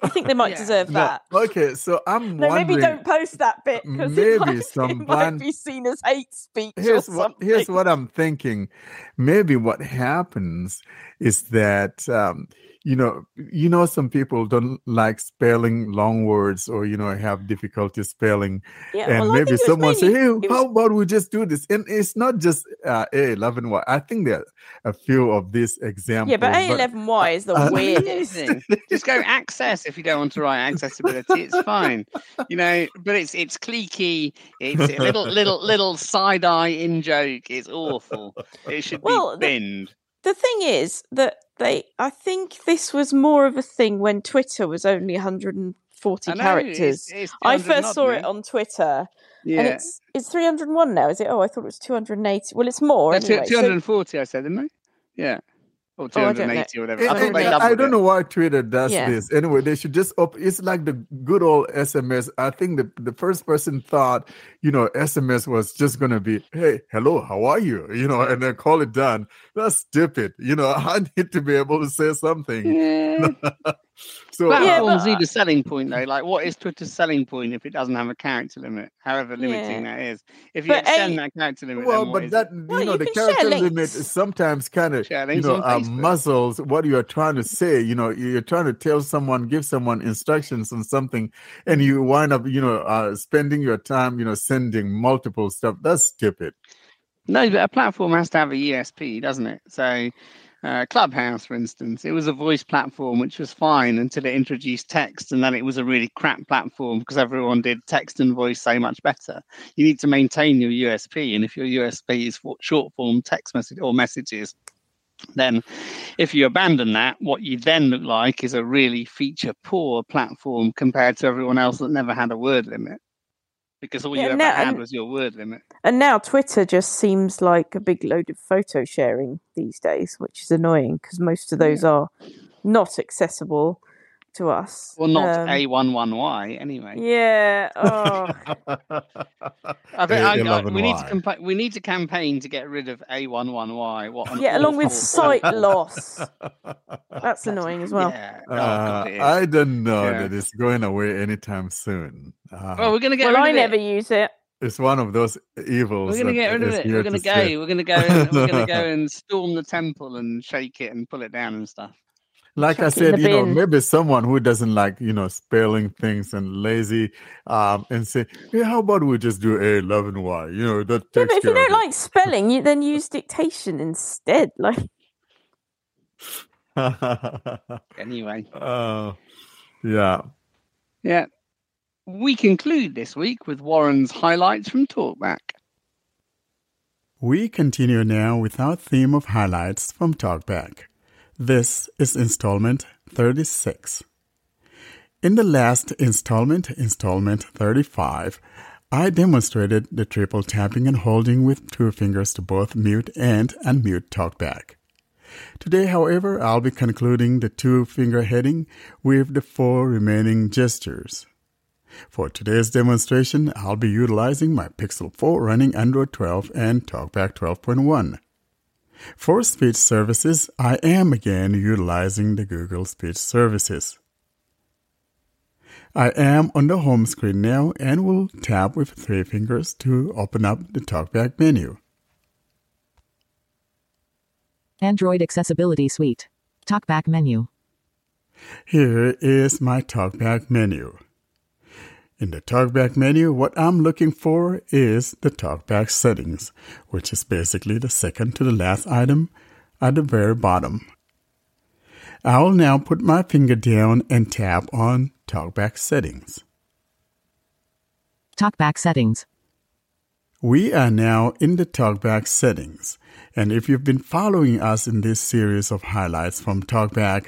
I think they might Yeah. deserve No, that. okay, so I'm No, wondering. maybe don't post that bit because maybe it, might, some it might be seen as hate speech. here's or what something. here's what I'm thinking. Maybe what happens is that um, you know you know some people don't like spelling long words or you know have difficulty spelling, Yeah, and well, maybe think it someone say, "Hey, was- how about we just do this?" And it's not just uh, A11 Y. I think there are a few of these examples. yeah, but A11Y is the uh, weirdest. Anything. Just go access if you don't want to write accessibility. It's fine, you know. But it's it's cliquey. It's a little little little side eye in joke. It's awful. It should Well, be binned. the thing is that they I think this was more of a thing when Twitter was only 140 I know, characters. it's- it's I first saw it on Twitter Yeah. and it's it's 301 now, is it? Oh, I thought it was 280. Well, it's more anyway. so- 240, I said, didn't I? Yeah. Or Oh, I don't know. 280 or whatever. And- I thought and I, don't know why Twitter does Yeah. this. Anyway, they should just op- it's like the good old SMS. I think the, the first person thought, you know, SMS was just gonna be, hey, hello, how are you? You know, and then call it done. That's stupid. You know, I need to be able to say something. Yeah. So Yeah, Platforms but- need a selling point though. Like, what is Twitter's selling point if it doesn't have a character limit? However limiting Yeah. that is. If you But extend A- that character limit, well, then but is that it? you Well, know you the character limit is sometimes kind of you know uh, Facebook. muzzles what you are trying to say. You know, you're trying to tell someone, give someone instructions on something, and you wind up you know uh, spending your time you know sending multiple stuff. That's stupid. No, but a platform has to have a USP, doesn't it? So, uh, Clubhouse, for instance, it was a voice platform, which was fine until it introduced text, and then it was a really crap platform because everyone did text and voice so much better. You need to maintain your USP, and if your USP is short form text message or messages, then if you abandon that, what you then look like is a really feature poor platform compared to everyone else that never had a word limit. Because all you ever no, had and- was your word limit. And now Twitter just seems like a big load of photo sharing these days, which is annoying because most of those are not accessible to us. Well, not Um, A11Y anyway. Yeah. Oh, I think I, I, A11Y. we need to campa- we need to campaign to get rid of A11Y. What yeah. Along with sight loss. That's annoying as well. Yeah. Oh, Uh, God. I don't know Yeah. that it's going away anytime soon. Uh, well, we're gonna get Well, rid I of never it. use it. it's one of those evils. We're gonna get rid of it. We're gonna to go. stay. We're gonna go. And, we're gonna go and storm the temple and shake it and pull it down and stuff. Like I Chuck it said, the you know, maybe someone who doesn't like, you know, spelling things and lazy, um, and say, yeah, how about we just do A eleven Y? You know, that Yeah, but if you don't of like spelling, you then use dictation instead. Like. Anyway, uh, yeah. yeah. We conclude this week with Warren's highlights from Talkback. We continue now with our theme of highlights from Talkback. This is installment 36. In the last installment, installment 35, I demonstrated the triple tapping and holding with two fingers to both mute and unmute Talkback. Today, however, I'll be concluding the two finger heading with the four remaining gestures. For today's demonstration, I'll be utilizing my Pixel 4 running Android 12 and TalkBack 12.1. For speech services, I am again utilizing the Google Speech Services. I am on the home screen now and will tap with three fingers to open up the TalkBack menu. Android Accessibility Suite. Talkback menu. Here is my TalkBack menu. In the TalkBack menu, what I'm looking for is the TalkBack settings, which is basically the second to the last item at the very bottom. I'll now put my finger down and tap on TalkBack settings. Talkback settings. We are now in the TalkBack settings, and if you've been following us in this series of highlights from TalkBack,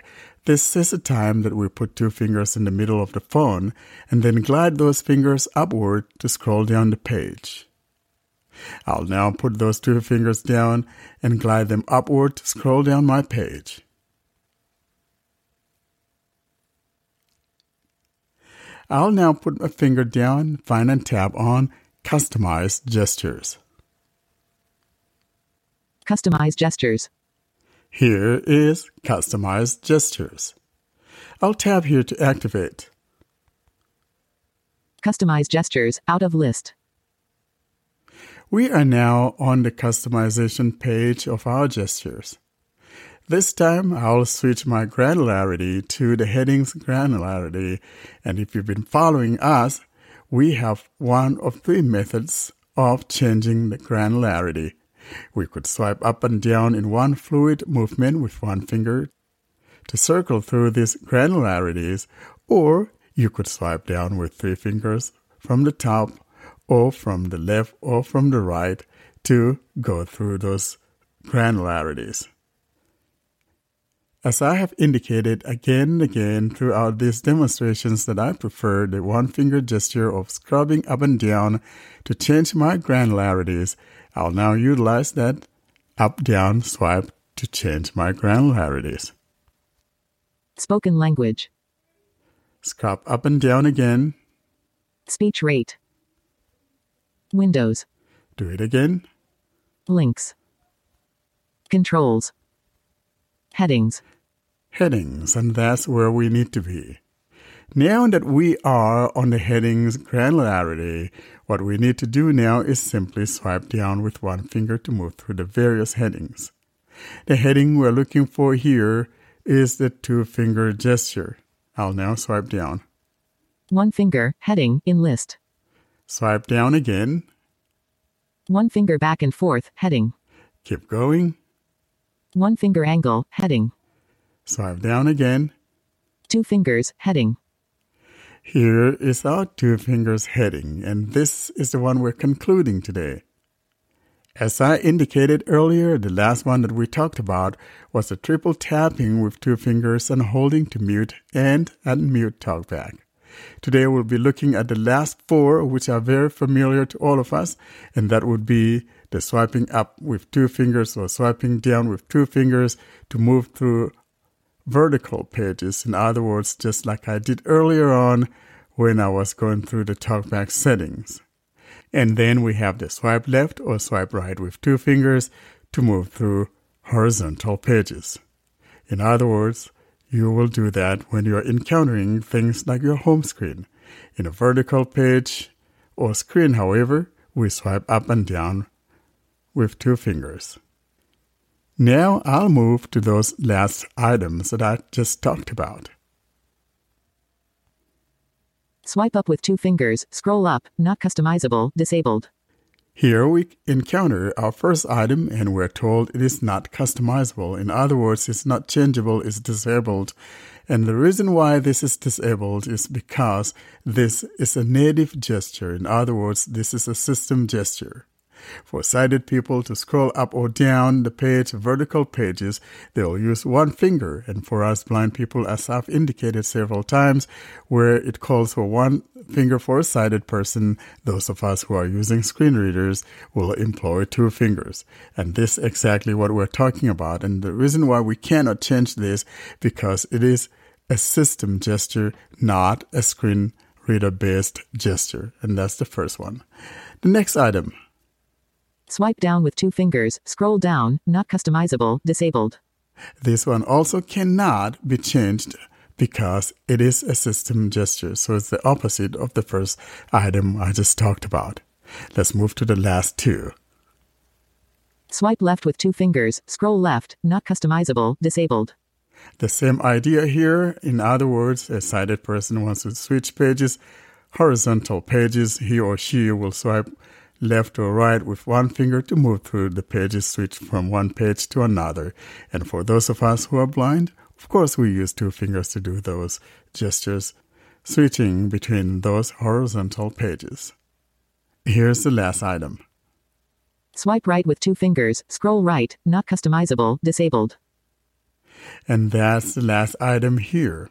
this is a time that we put two fingers in the middle of the phone and then glide those fingers upward to scroll down the page. I'll now put those two fingers down and glide them upward to scroll down my page. I'll now put my finger down, find and tap on Customize Gestures. Customize gestures. Here is Customize Gestures. I'll tap here to activate. Customize gestures out of list. We are now on the customization page of our gestures. This time I'll switch my granularity to the headings granularity, and if you've been following us, we have one of three methods of changing the granularity. We could swipe up and down in one fluid movement with one finger to circle through these granularities, or you could swipe down with three fingers from the top or from the left or from the right to go through those granularities. As I have indicated again and again throughout these demonstrations that I prefer the one finger gesture of scrubbing up and down to change my granularities, I'll now utilize that up down swipe to change my granularities. Spoken language. Scrub up and down again. Speech rate. Windows. Do it again. Links. Controls. Headings. headings, and that's where we need to be. Now that we are on the headings granularity, what we need to do now is simply swipe down with one finger to move through the various headings. The heading we're looking for here is the two finger gesture. I'll now swipe down. One finger, heading, in list. Swipe down again. One finger back and forth, heading. Keep going. One finger angle, heading. Swipe down again. Two fingers, heading. Here is our two fingers heading, and this is the one we're concluding today. As I indicated earlier, the last one that we talked about was the triple tapping with two fingers and holding to mute and unmute talkback. Today we'll be looking at the last four, which are very familiar to all of us, and that would be the swiping up with two fingers or swiping down with two fingers to move through vertical pages. In other words, just like I did earlier on when I was going through the talkback settings. And then we have the swipe left or swipe right with two fingers to move through horizontal pages. In other words, you will do that when you're encountering things like your home screen. In a vertical page or screen, however, we swipe up and down with two fingers. Now I'll move to those last items that I just talked about. Swipe up with two fingers, scroll up, not customizable, disabled. Here we encounter our first item and we're told it is not customizable. In other words, it's not changeable, it's disabled. And the reason why this is disabled is because this is a native gesture. In other words, this is a system gesture. For sighted people to scroll up or down the page, vertical pages, they'll use one finger. And for us blind people, as I've indicated several times, where it calls for one finger for a sighted person, those of us who are using screen readers will employ two fingers. And this is exactly what we're talking about. And the reason why we cannot change this, because it is a system gesture, not a screen reader based gesture. And that's the first one. The next item. Swipe down with two fingers, scroll down, not customizable, disabled. This one also cannot be changed because it is a system gesture. So it's the opposite of the first item I just talked about. Let's move to the last two. Swipe left with two fingers, scroll left, not customizable, disabled. The same idea here. In other words, a sighted person wants to switch pages, horizontal pages, he or she will swipe left or right with one finger to move through the pages, switch from one page to another. And for those of us who are blind, of course, we use two fingers to do those gestures, switching between those horizontal pages. Here's the last item. Swipe right with two fingers, scroll right, not customizable, disabled. And that's the last item here.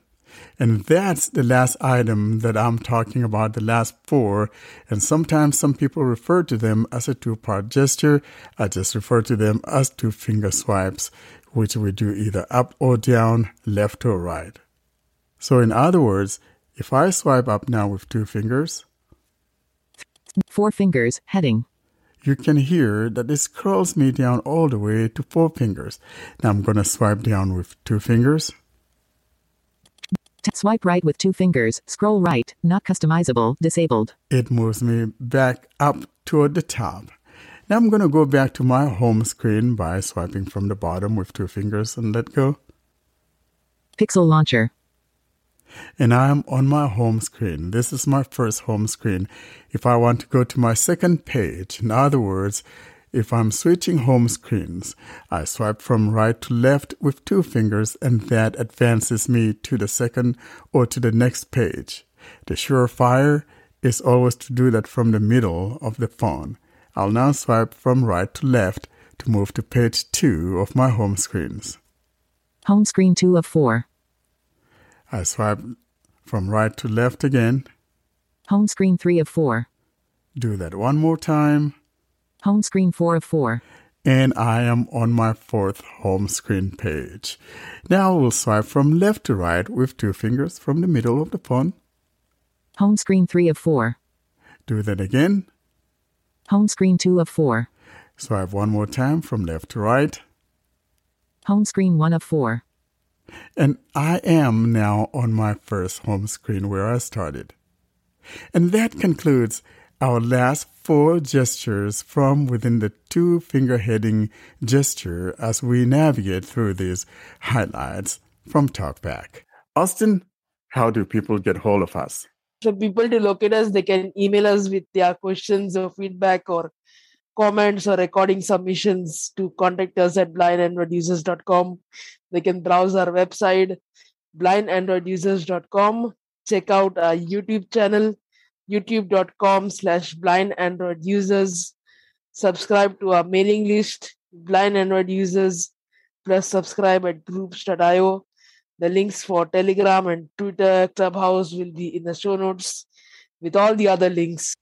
And that's the last item that I'm talking about, the last four. And sometimes some people refer to them as a two part gesture. I just refer to them as two finger swipes, which we do either up or down, left or right. So, in other words, if I swipe up now with two fingers, Four fingers, heading. you can hear that it scrolls me down all the way to four fingers. Now I'm going to swipe down with two fingers. T- swipe right with two fingers, scroll right, not customizable, disabled. it moves me back up toward the top. Now I'm going to go back to my home screen by swiping from the bottom with two fingers and let go. Pixel launcher. And I am on my home screen. This is my first home screen. If I want to go to my second page, in other words, if I'm switching home screens, I swipe from right to left with two fingers and that advances me to the second or to the next page. The surefire is always to do that from the middle of the phone. I'll now swipe from right to left to move to page two of my home screens. Home screen 2 of 4. I swipe from right to left again. Home screen 3 of 4. Do that one more time. Home screen 4 of 4. and I am on my fourth home screen page. Now we'll swipe from left to right with two fingers from the middle of the phone. Home screen 3 of 4. Do that again. Home screen 2 of 4. Swipe one more time from left to right. Home screen 1 of 4. And I am now on my first home screen where I started. And that concludes our last four gestures from within the two finger heading gesture as we navigate through these highlights from TalkBack. Austin, how do people get hold of us? For people to locate us, they can email us with their questions or feedback or comments or recording submissions to contact us at blindandroidusers.com. They can browse our website, blindandroidusers.com. Check out our YouTube channel, youtube.com slash blindandroidusers. Subscribe to our mailing list, blind android users, plus subscribe at groups.io. The links for Telegram and Twitter, Clubhouse will be in the show notes with all the other links.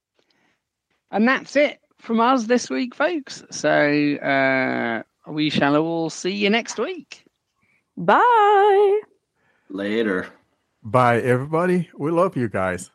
And that's it from us this week, folks. So uh, we shall all see you next week. Bye. Later. Bye, everybody. We love you guys.